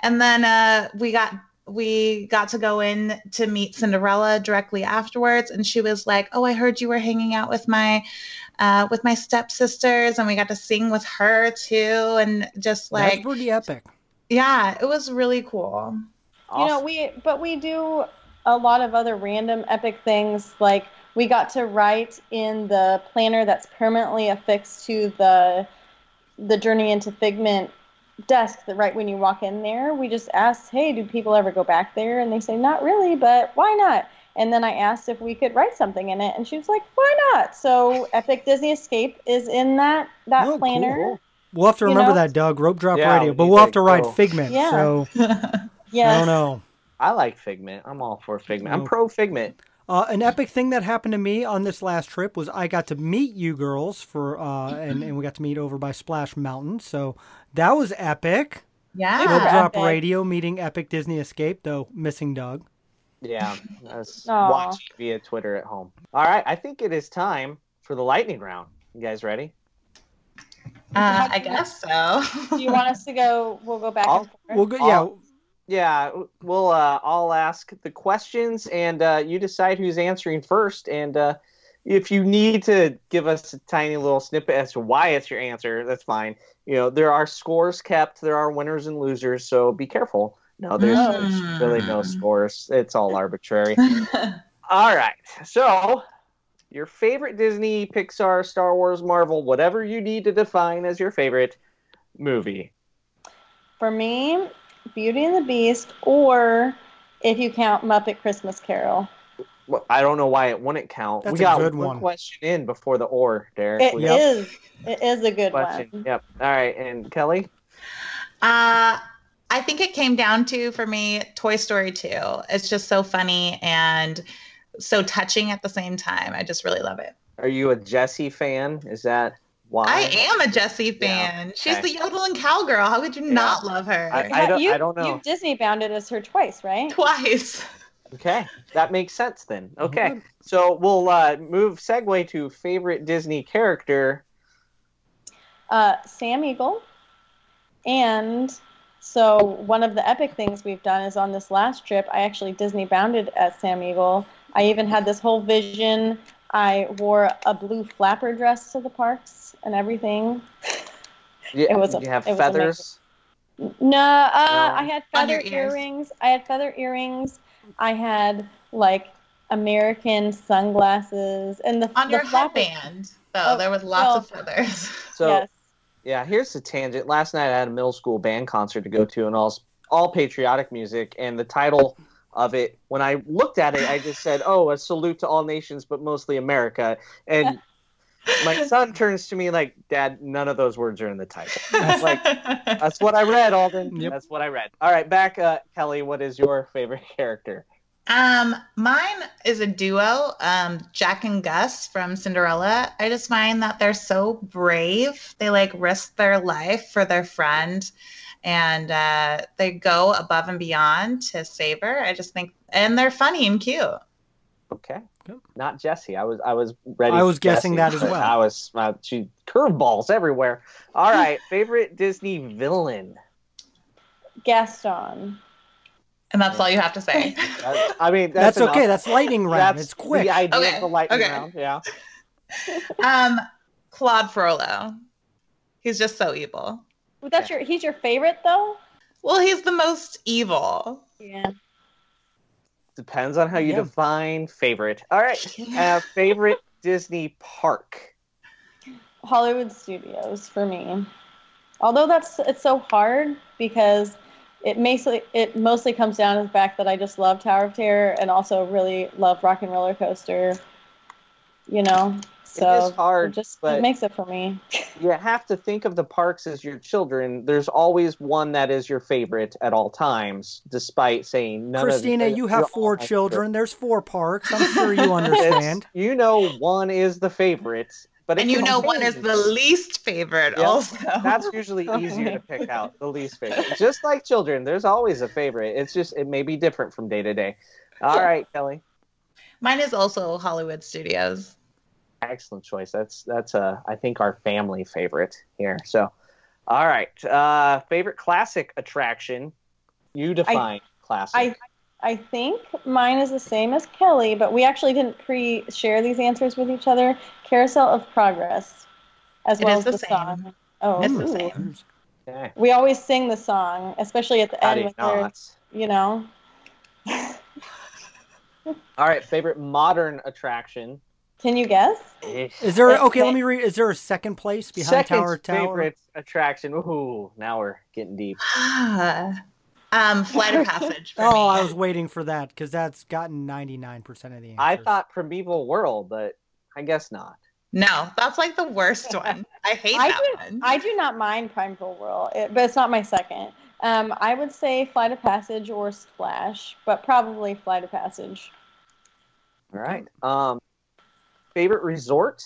And then uh, we got we got to go in to meet Cinderella directly afterwards, and she was like, "Oh, I heard you were hanging out with my uh, with my stepsisters, and we got to sing with her too, and just That's like, pretty epic. yeah, it was really cool." You know, we but we do a lot of other random epic things. Like we got to write in the planner that's permanently affixed to the the Journey into Figment desk. That right when you walk in there, we just asked, "Hey, do people ever go back there?" And they say, "Not really, but why not?" And then I asked if we could write something in it, and she was like, "Why not?" So Epic Disney Escape is in that that Oh, planner. cool. We'll have to You remember know? that, Doug. Rope drop Yeah, radio, but we'll have to write go. Figment. Yeah. So I don't know. I like Figment. I'm all for Figment. I'm pro Figment. Uh, an epic thing that happened to me on this last trip was I got to meet you girls for, uh, and, and we got to meet over by Splash Mountain. So that was epic. Yeah. Super Rope drop epic. radio meeting Epic Disney Escape, though missing Doug. Yeah, I was Aw. watching via Twitter at home. All right, I think it is time for the lightning round. You guys ready? Uh, I guess so. Do you want us to go? We'll go back I'll- and forth. We'll go, yeah, I'll- Yeah, we'll uh, all ask the questions, and uh, you decide who's answering first. And uh, if you need to give us a tiny little snippet as to why it's your answer, that's fine. You know, there are scores kept, there are winners and losers, so be careful. No, there's, there's Mm. really no scores. It's all arbitrary. All right. So, your favorite Disney, Pixar, Star Wars, Marvel, whatever you need to define as your favorite movie. For me, Beauty and the Beast, or if you count Muppet Christmas Carol. Well, I don't know why it wouldn't count. That's we a got good one, one. question in before the or, Derek. It We is. got It is a good question. one. Yep. All right. And Kelly? Uh, I think it came down to for me Toy Story 2. It's just so funny and so touching at the same time. I just really love it. Are you a Jessie fan? Is that why? I am a Jessie Yeah, fan. She's okay. the yodeling cowgirl. How could you not love her? I- Yeah, don't- you, I don't know. You Disney bounded as her twice, right? Twice. Okay. That makes sense then. Okay. Mhm. So we'll uh, move segue to favorite Disney character. Uh, Sam Eagle. And so one of the epic things we've done is on this last trip, I actually Disney bounded as Sam Eagle. I even had this whole vision. I wore a blue flapper dress to the parks and everything. You, It was a- you have it was feathers. No, uh, No. I had feather earrings. I had feather earrings. I had like American sunglasses and the On the your flapper- headband, though, Oh, there was lots well. of feathers. So yes. yeah, here's the tangent. Last night I had a middle school band concert to go to, and all all patriotic music. And the title of it, when I looked at it, I just said, "Oh, a salute to all nations, but mostly America." And my son turns to me like, "Dad, none of those words are in the title." like that's what I read, Alden. Yep. That's what I read. All right, back, uh, Kelly. What is your favorite character? Um, mine is a duo, um, Jack and Gus from Cinderella. I just find that they're so brave. They like risk their life for their friend and uh, they go above and beyond to save her. I just think, and they're funny and cute. Okay. Yep. Not Jesse. I was I was ready. I was for guessing Jessie, that as well. I was uh, she curveballs everywhere. All right, favorite Disney villain. Gaston. And that's all you have to say. That- I mean, that's, That's, okay. That's lightning round. That's it's quick. The idea Okay, of the lightning okay. round. Yeah. um, Claude Frollo. He's just so evil. Well, that's your. He's your favorite though. Well, he's the most evil. Yeah. Depends on how you Yeah. define favorite. All right. Uh, favorite Disney park. Hollywood Studios for me. Although that's it's so hard because it mostly it mostly comes down to the fact that I just love Tower of Terror and also really love Rock and Roller Coaster. You know, so is hard, it just but- it makes it for me. You have to think of the parks as your children. There's always one that is your favorite at all times, despite saying none Christina, of you you're have four my children. There's four parks. I'm sure you It's- understand. you know, one is the favorite, but And you know one is the least favorite Yep. also. That's usually easier to pick out, the least favorite. Just like children, there's always a favorite. It's just it may be different from day to day. All right, Kelly. Mine is also Hollywood Studios. Excellent choice. That's that's uh I think our family favorite here. So, all right. Uh, favorite classic attraction. You define classic. I I think mine is the same as Kelly, but we actually didn't pre-share these answers with each other. Carousel of Progress, as It well as the the, same. song. Oh, It's the same. okay. We always sing the song, especially at the How end do you when not? you know. All right. Favorite modern attraction. Can you guess? Is there okay? Let me read. Is there a second place behind Second Tower of Tower? favorite attraction. Ooh, now we're getting deep. um, Flight of Passage. For Oh, me. I was waiting for that because that's gotten 99% of the answers. I thought Primeval Whirl, but I guess not. No, that's like the worst one. I hate I that do, one. I do not mind Primeval Whirl, it, but it's not my second. Um, I would say Flight of Passage or Splash, but probably Flight of Passage. All right. Um, favorite resort.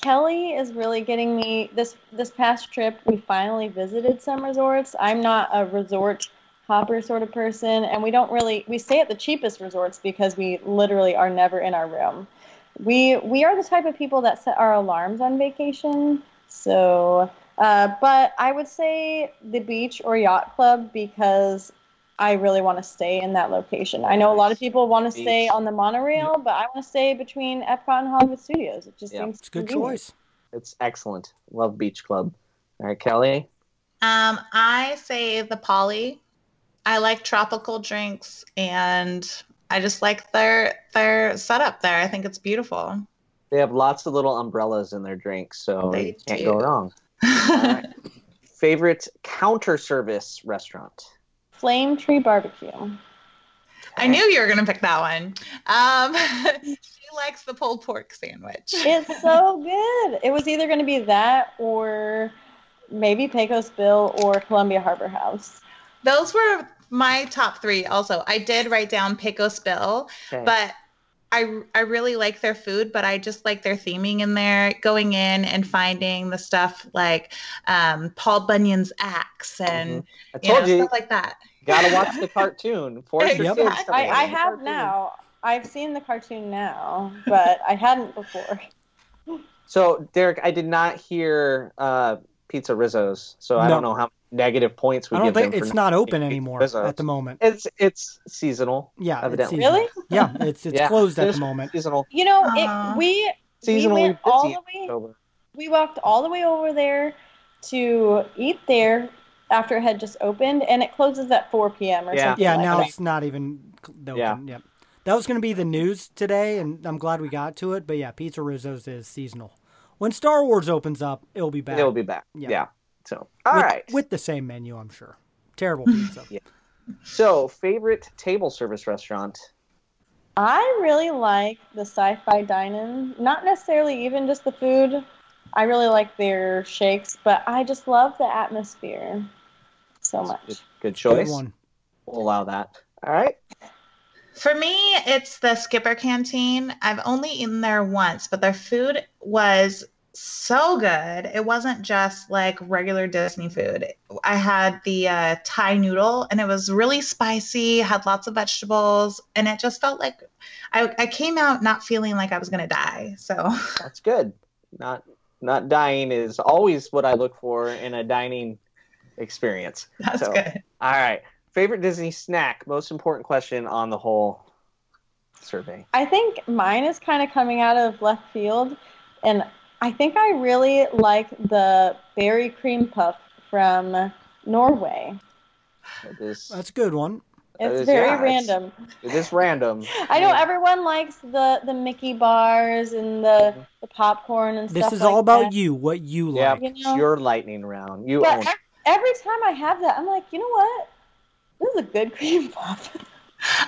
Kelly is really getting me this this past trip. We finally visited some resorts. I'm not a resort hopper sort of person, and we don't really we stay at the cheapest resorts because we literally are never in our room. We we are the type of people that set our alarms on vacation. So, uh, but I would say the beach or yacht club because I really want to stay in that location. I know a lot of people want to stay on the monorail, but I want to stay between Epcot and Hollywood Studios. It just Yeah. seems It's a good choice. It's excellent. Love Beach Club. All right, Kelly. Um, I say the Poly. I like tropical drinks, and I just like their their setup there. I think it's beautiful. They have lots of little umbrellas in their drinks, so They you can't do. go wrong. right. Favorite counter service restaurant. Flame Tree Barbecue. I knew you were gonna pick that one. Um, she likes the pulled pork sandwich. It's so good. It was either going to be that or maybe Pecos Bill or Columbia Harbor House. Those were my top three. Also, I did write down Pecos Bill, Okay. but I I really like their food, but I just like their theming in there, going in and finding the stuff like um, Paul Bunyan's axe and I you know, told you, stuff like that. gotta watch the cartoon. For your Yep. kids I, I have now. I've seen the cartoon now, but I hadn't before. So, Derek, I did not hear uh, Pizza Rizzo's, so I don't know how negative points we I don't give think them it's not open anymore Rizzo's. at the moment. It's it's seasonal. Yeah, it's Evidently. seasonal. Really? Yeah, it's it's Yeah. closed at the moment. Seasonal. You know, Aw. it, we Seasonally we went all the way. October. We walked all the way over there to eat there after it had just opened, and it closes at 4 p.m. or Yeah. something. Yeah, like now that. it's not even cl- Yeah. open. Yep. That was going to be the news today, and I'm glad we got to it. But yeah, Pizza Rizzo's is seasonal. When Star Wars opens up, it'll be back. It'll be back. Yeah. Yeah. So, all with, right. with the same menu, I'm sure. Terrible hmm. pizza. yeah. So, favorite table service restaurant. I really like the sci-fi dine-in. Not necessarily even just the food. I really like their shakes, but I just love the atmosphere so much. Good, good Good choice. one. We'll allow that. All right. For me, it's the Skipper Canteen. I've only eaten there once, but their food was so good. It wasn't just like regular Disney food. I had the uh, Thai noodle, and it was really spicy, had lots of vegetables, and it just felt like I, I came out not feeling like I was gonna die. So That's good. Not not dying is always what I look for in a dining experience. that's So, good. All right. Favorite Disney snack? Most important question on the whole survey. I think mine is kind of coming out of left field, and I think I really like the berry cream puff from Norway. It is, That's a good one. It's is- very yeah, random. it is random. I know everyone likes the the Mickey bars and the the popcorn and This stuff. This is like all about that. you, what you Yeah, like. You know? your lightning round. You But own. ev- every time I have that, I'm like, you know what? This is a good cream puff.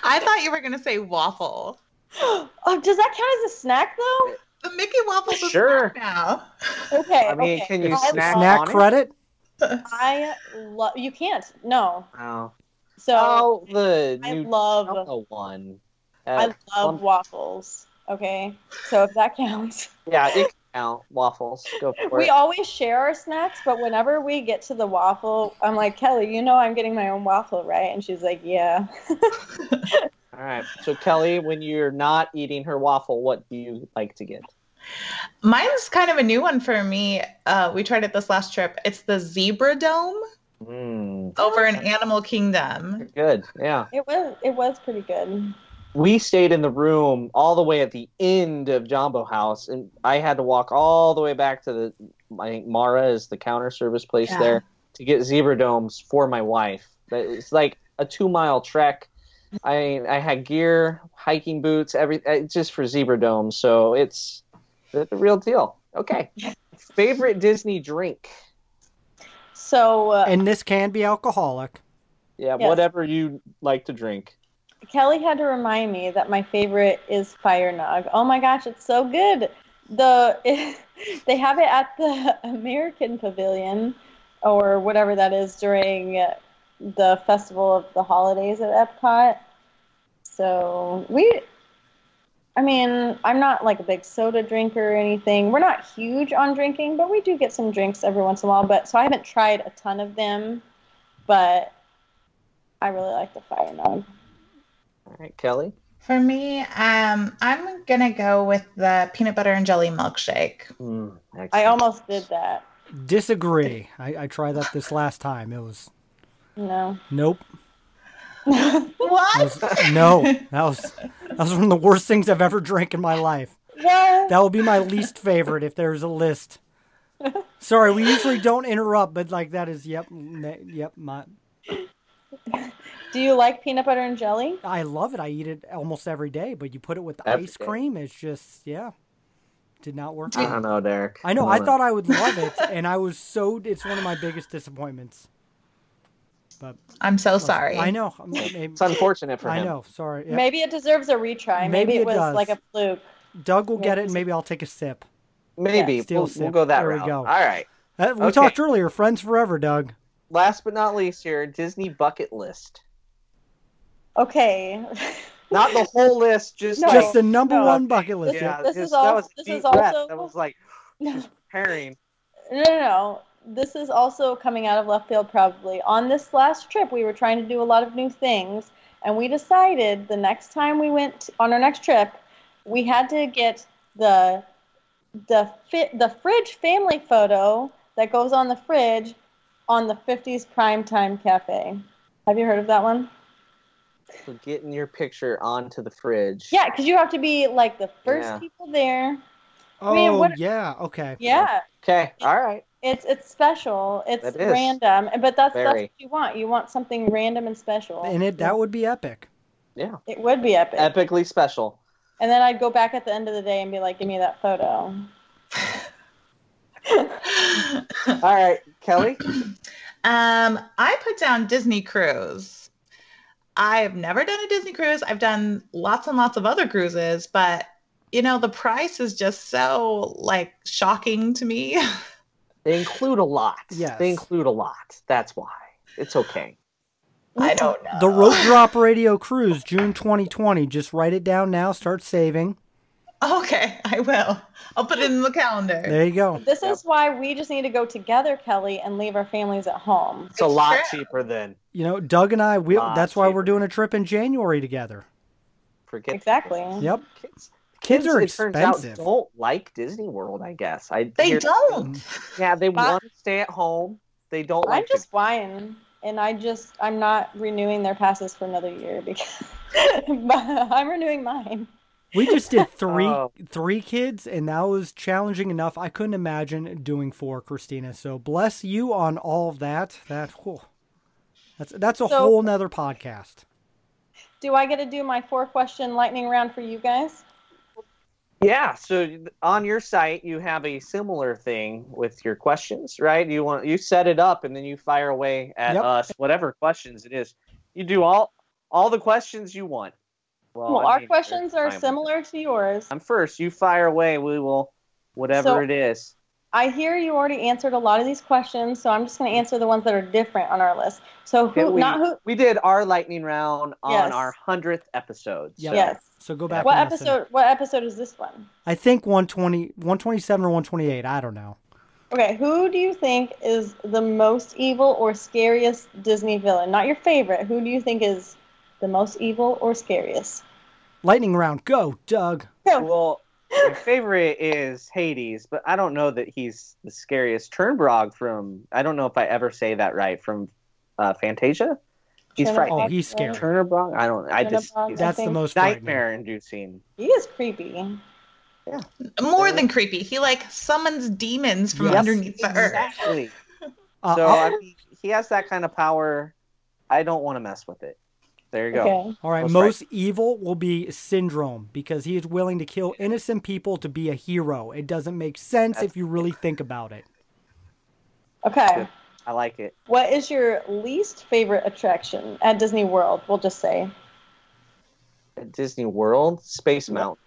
I thought you were gonna say waffle. oh, does that count as a snack though? The Mickey waffles is Sure. snack now. Okay. I mean, okay. can you I snack Snack on it? credit? I love. You can't. No. Oh, So oh the I love- Nutella one. I love um, waffles. Okay. So if that counts. yeah, it can count. Waffles. Go for We it. always share our snacks, but whenever we get to the waffle, I'm like, Kelly, you know I'm getting my own waffle, right? And she's like, yeah. All right. So Kelly, when you're not eating her waffle, what do you like to get? Mine's kind of a new one for me. Uh, we tried it this last trip. It's the Zebra Dome Mm, over in Animal Kingdom. good. Yeah. It was it was pretty good. we stayed in the room all the way at the end of Jambo House, and I had to walk all the way back to the. I think Mara is the counter service place Yeah. there to get zebra domes for my wife. That- It's like a two mile trek. I I had gear, hiking boots, every uh, just for zebra dome. So it's the, the real deal. Okay. Favorite Disney drink? So uh, And this can be alcoholic. Yeah, Yes. whatever you like to drink. Kelly had to remind me that my favorite is Fire Nog. Oh my gosh, it's so good. The they have it at the American Pavilion or whatever that is during the Festival of the Holidays at Epcot. So we I mean, I'm not like a big soda drinker or anything. We're not huge on drinking, but we do get some drinks every once in a while. But so I haven't tried a ton of them, but I really like the Fire Nog. All right, Kelly. For me, um, I'm gonna go with the peanut butter and jelly milkshake. Mm, I almost did that. Disagree. I, I tried that this last time. It was No. nope. What? That was- no, that was that was one of the worst things I've ever drank in my life. What? That would be my least favorite if there's a list. Sorry, we usually don't interrupt, but like that is yep, yep. My Do you like peanut butter and jelly? I love it. I eat it almost every day. But you put it with Every ice day. cream, it's just yeah, did not work. I don't know, Derek. I know. don't I thought I would love it, and I was so. It's one of my biggest disappointments. But I'm so sorry. I know. Maybe, It's unfortunate for him. I know. Sorry. Yep. Maybe it deserves a retry. Maybe, Maybe it it was does. like a fluke. Doug will get it, and maybe I'll take a sip. Maybe Yeah, we'll, sip. we'll go that There we route. go. All right. Uh, we Okay. talked earlier. Friends forever, Doug. Last but not least, here Disney bucket list. Okay. Not the whole list, just No. Just the number no. one bucket list. yeah. This just, is that was this deep is breath. also- That was like no, preparing. no, no. This is also coming out of left field, probably. On this last trip, we were trying to do a lot of new things, and we decided the next time we went on our next trip, we had to get the the fit the fridge family photo that goes on the fridge on the 50s primetime cafe. Have you heard of that one? So getting your picture onto the fridge. Yeah, because you have to be like the first Yeah. people there. Oh mean, what- yeah. Okay. Yeah, Okay. All right. It's it's special. It's That is. random, but that's that's what you want. You want something random and special. And it that would be epic. Yeah. it would be epic. Epically special. And then I'd go back at the end of the day and be like, "Give me that photo." All right, Kelly. Um, I put down Disney cruise. I've never done a Disney cruise. I've done lots and lots of other cruises, but you know, the price is just so like shocking to me. They include a lot. Yes. They include a lot. That's why. It's okay. I don't know. The Rope Drop Radio Cruise, June 2020. Just write it down now. Start saving. Okay, I will. I'll put it in the calendar. There you go. This is why we just need to go together, Kelly, and leave our families at home. It's a lot true. cheaper than You know, Doug and I, we, that's why we're doing a trip in January together. forget Exactly. Yep. Kids, Kids are it turns out, expensive. don't like Disney World. I guess I They don't. Yeah, they want to stay at home. They don't I'm like. to- just whining, and I just I'm not renewing their passes for another year because I'm renewing mine. We just did three Oh. three kids, and that was challenging enough. I couldn't imagine doing four, Christina. So bless you on all of that. That whew. that's that's a So- whole nother podcast. Do I get to do my four question lightning round for you guys? Yeah, so on your site you have a similar thing with your questions, right? You want you set it up and then you fire away at Yep. us whatever questions it is. You do all all the questions you want. Well, Well, our mean, questions are similar to yours. I'm first. You fire away. We will whatever So- it is. I hear you already answered a lot of these questions, so I'm just going to answer the ones that are different on our list. So who, Okay, we, not who, we did our lightning round on Yes. our hundredth episode. Yep. so- yes. So go back. What and listen. episode? What episode is this one? I think 120, 127 or one twenty eight. I don't know. Okay, who do you think is the most evil or scariest Disney villain? Not your favorite. Who do you think is the most evil or scariest? Lightning round. Go, Doug. Go. Well, my favorite is Hades, but I don't know that he's the scariest. Turnbrog from I don't know if I ever say that right from uh, Fantasia. He's Turnabog, frightening. Oh, he's scary. Turnbrog. I don't. I just Turnabog, he's I That's the most nightmare inducing. He is creepy. Yeah. More than creepy. He like summons demons from Yes. underneath the earth. Exactly. Uh, so I'll- I mean, he has that kind of power. I don't want to mess with it. There you go. Okay. All right, Most most evil will be Syndrome because he is willing to kill innocent people to be a hero. It doesn't make sense if you really think about it. Okay. Good. I like it. What is your least favorite attraction at Disney World? We'll just say. At Disney World, Space Mountain.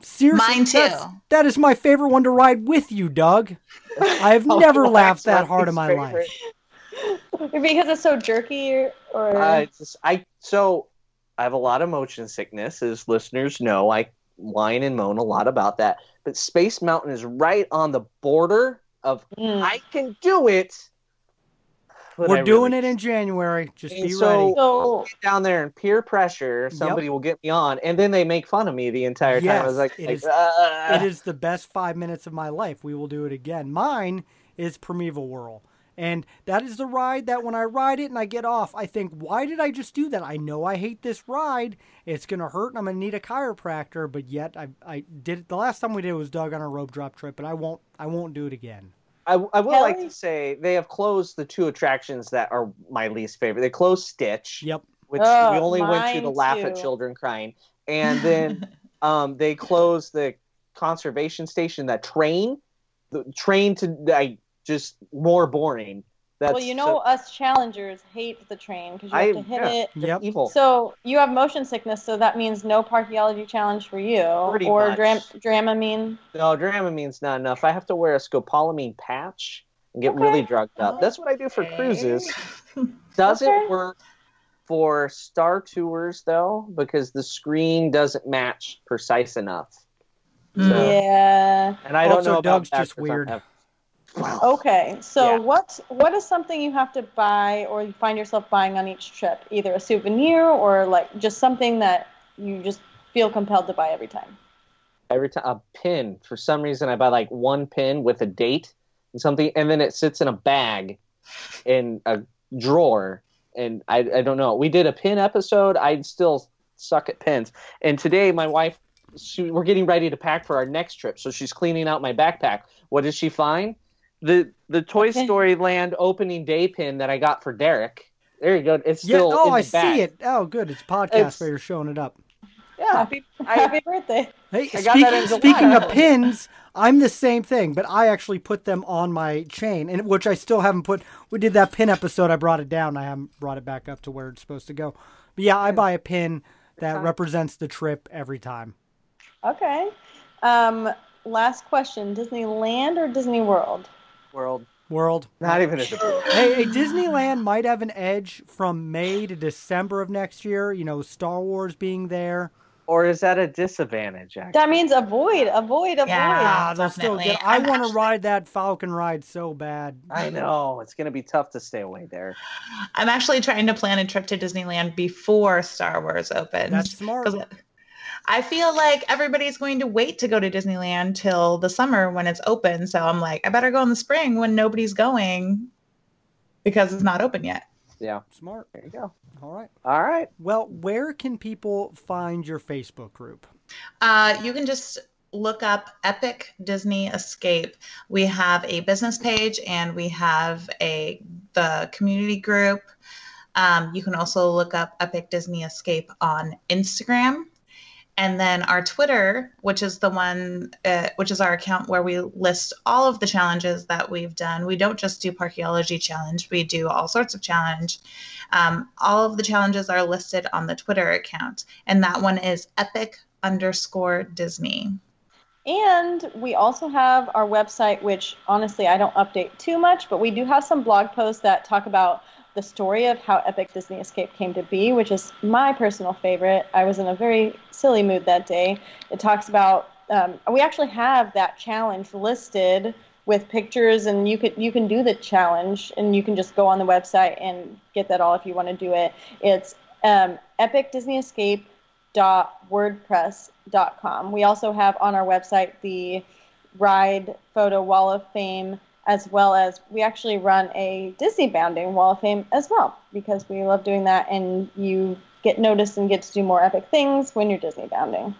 Seriously, Mine too. that's- my favorite one to ride with you, Doug. I have Oh, never laughed that hard in my favorite. life. Because it's so jerky, or, or Uh, it's just, I so I have a lot of motion sickness, as listeners know. I whine and moan a lot about that. But Space Mountain is right on the border of Mm. I can do it. but We're I doing really it in January. Just And be so- ready. so get down there and peer pressure. Somebody will get me on, and then they make fun of me the entire time. I was like, it like, is- "Ah." It is the best five minutes of my life. We will do it again. Mine is Primeval Whirl. And that is the ride that when I ride it and I get off, I think, why did I just do that? I know I hate this ride. It's going to hurt and I'm going to need a chiropractor. But yet I, I did it. The last time we did it was Doug on a rope drop trip, but I won't, I won't do it again. I, I would like to say they have closed the two attractions that are my least favorite. They closed Stitch. Yep. which Oh, we only went to to mine laugh at children crying. And then um, they closed the conservation station. That train, the train to like just more boring. That's well, you know, so us challengers hate the train because you I- have to hit yeah. it. Yep. evil. So you have motion sickness, so that means no Parkeology challenge for you, Pretty or much. dram- Dramamine. no, Dramamine's not enough. I have to wear a scopolamine patch and get Okay. really drugged up. That's what I do for cruises. Doesn't Okay. work for Star Tours though, because the screen doesn't match precise enough. Mm. So- Yeah. And I don't Also, know about Doug's that just 'cause I'm weird. Wow. Okay. So Yeah. what what is something you have to buy or you find yourself buying on each trip? Either a souvenir or like just something that you just feel compelled to buy every time. every time a pin for some reason i buy like one pin with a date and something and then it sits in a bag in a drawer and i, I don't know we did a pin episode i still suck at pins and today my wife she, we're getting ready to pack for our next trip so she's cleaning out my backpack what does she find the the toy Okay. story land opening day pin that i got for derek there you go it's Yeah. still Oh, in the I bag. see it. Oh, good. It's podcast It's- where you're showing it up. yeah Happy Happy birthday. Hey, I got speaking, speaking of pins, I'm the same thing, but I actually put them on my chain, and which I still haven't put. We did that pin episode. I brought it down. I haven't brought it back up to where it's supposed to go. But yeah, I buy a pin that represents the trip every time. Okay. Um last question, Disneyland or Disney World? World World. Not even a debate. Hey, hey, Disneyland might have an edge from May to December of next year. You know, Star Wars being there. Or is that a disadvantage? Actually? That means avoid, avoid, avoid. Yeah. Ah, they'll still get. I want to ride that Falcon ride so bad. I know it's going to be tough to stay away there. I'm actually trying to plan a trip to Disneyland before Star Wars opens. That's smart. 'Cause I feel like everybody's going to wait to go to Disneyland till the summer when it's open. So I'm like, I better go in the spring when nobody's going because it's not open yet. Yeah, Smart. there you go. All right. All right. Well, where can people find your Facebook group? Uh, you can just look up Epic Disney Escape. We have a business page and we have a the community group. Um, you can also look up Epic Disney Escape on Instagram. And then our Twitter, which is the one, uh, which is our account where we list all of the challenges that we've done. We don't just do Parkeology Challenge, we do all sorts of challenge. Um, all of the challenges are listed on the Twitter account, and that one is epic underscore Disney. And we also have our website, which honestly I don't update too much, but we do have some blog posts that talk about the story of how Epic Disney Escape came to be, which is my personal favorite. I was in a very silly mood that day. It talks about um, we actually have that challenge listed with pictures, and you could you can do the challenge, and you can just go on the website and get that all if you want to do it. It's um, Epic Disney Escape wordpress.com. We also have on our website the Ride Photo Wall of Fame, as well as we actually run a Disney bounding Wall of Fame as well, because we love doing that, and you get noticed and get to do more epic things when you're Disney bounding.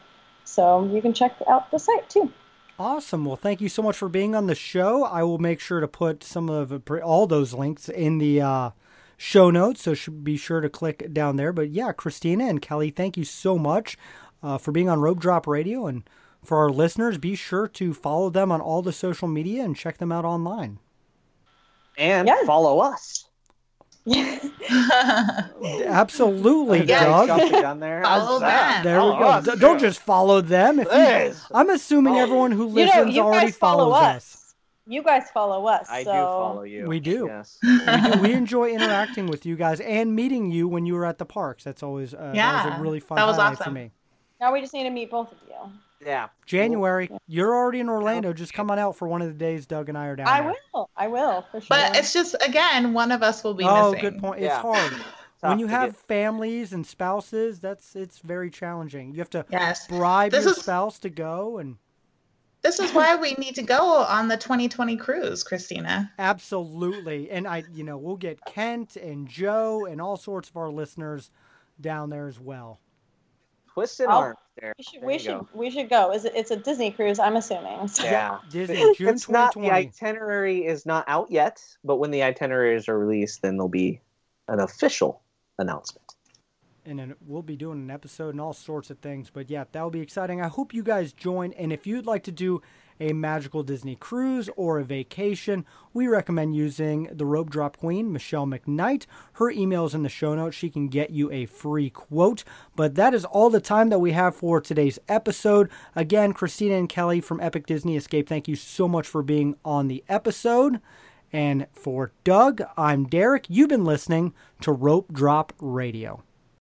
So you can check out the site too. Awesome. Well, thank you so much for being on the show. I will make sure to put some of all those links in the uh, show notes, so be sure to click down there. But yeah, Christina and Kelly, thank you so much uh, for being on Rope Drop Radio, and for our listeners, be sure to follow them on all the social media and check them out online. And Yes. follow us. Absolutely, Yeah. Doug. Jumped the gun there. Follow that? them. There we Follow go. us. D- Don't just follow them. If you, I'm assuming Oh. everyone who You know, listens you already guys follow follows us. You guys follow us. I so do follow you. We do. Yes. we, do. we enjoy interacting with you guys and meeting you when you were at the parks. That's always uh, that was Yeah, a really fun that was highlight for awesome. me. Now we just need to meet both of you. Yeah. January, you're already in Orlando. Just come on out for one of the days Doug and I are down I there. will. I will for sure. but it's just again, one of us will be oh, missing. Oh, missing. good point. It's Yeah. hard when you have get- families and spouses. That's it's very challenging. You have to Yes. bribe This your is- spouse to go, and This is why we need to go on the 2020 cruise, Christina. absolutely. And I, you know, we'll get Kent and Joe and all sorts of our listeners down there as well. Twisted I'll- arms there. we should There we should go. we should go. Is it? It's a Disney cruise. I'm assuming. So. Yeah. Disney, June it's not the itinerary is not out yet, but when the itineraries are released, then there'll be an official announcement. and then we'll be doing an episode and all sorts of things. But yeah, that'll be exciting. I hope you guys join. And if you'd like to do a magical Disney cruise or a vacation, we recommend using the Rope Drop Queen, Michelle McKnight. Her email is in the show notes. She can get you a free quote. But that is all the time that we have for today's episode. Again, Christina and Kelly from Epic Disney Escape, thank you so much for being on the episode. And for Doug, I'm Derek. You've been listening to Rope Drop Radio.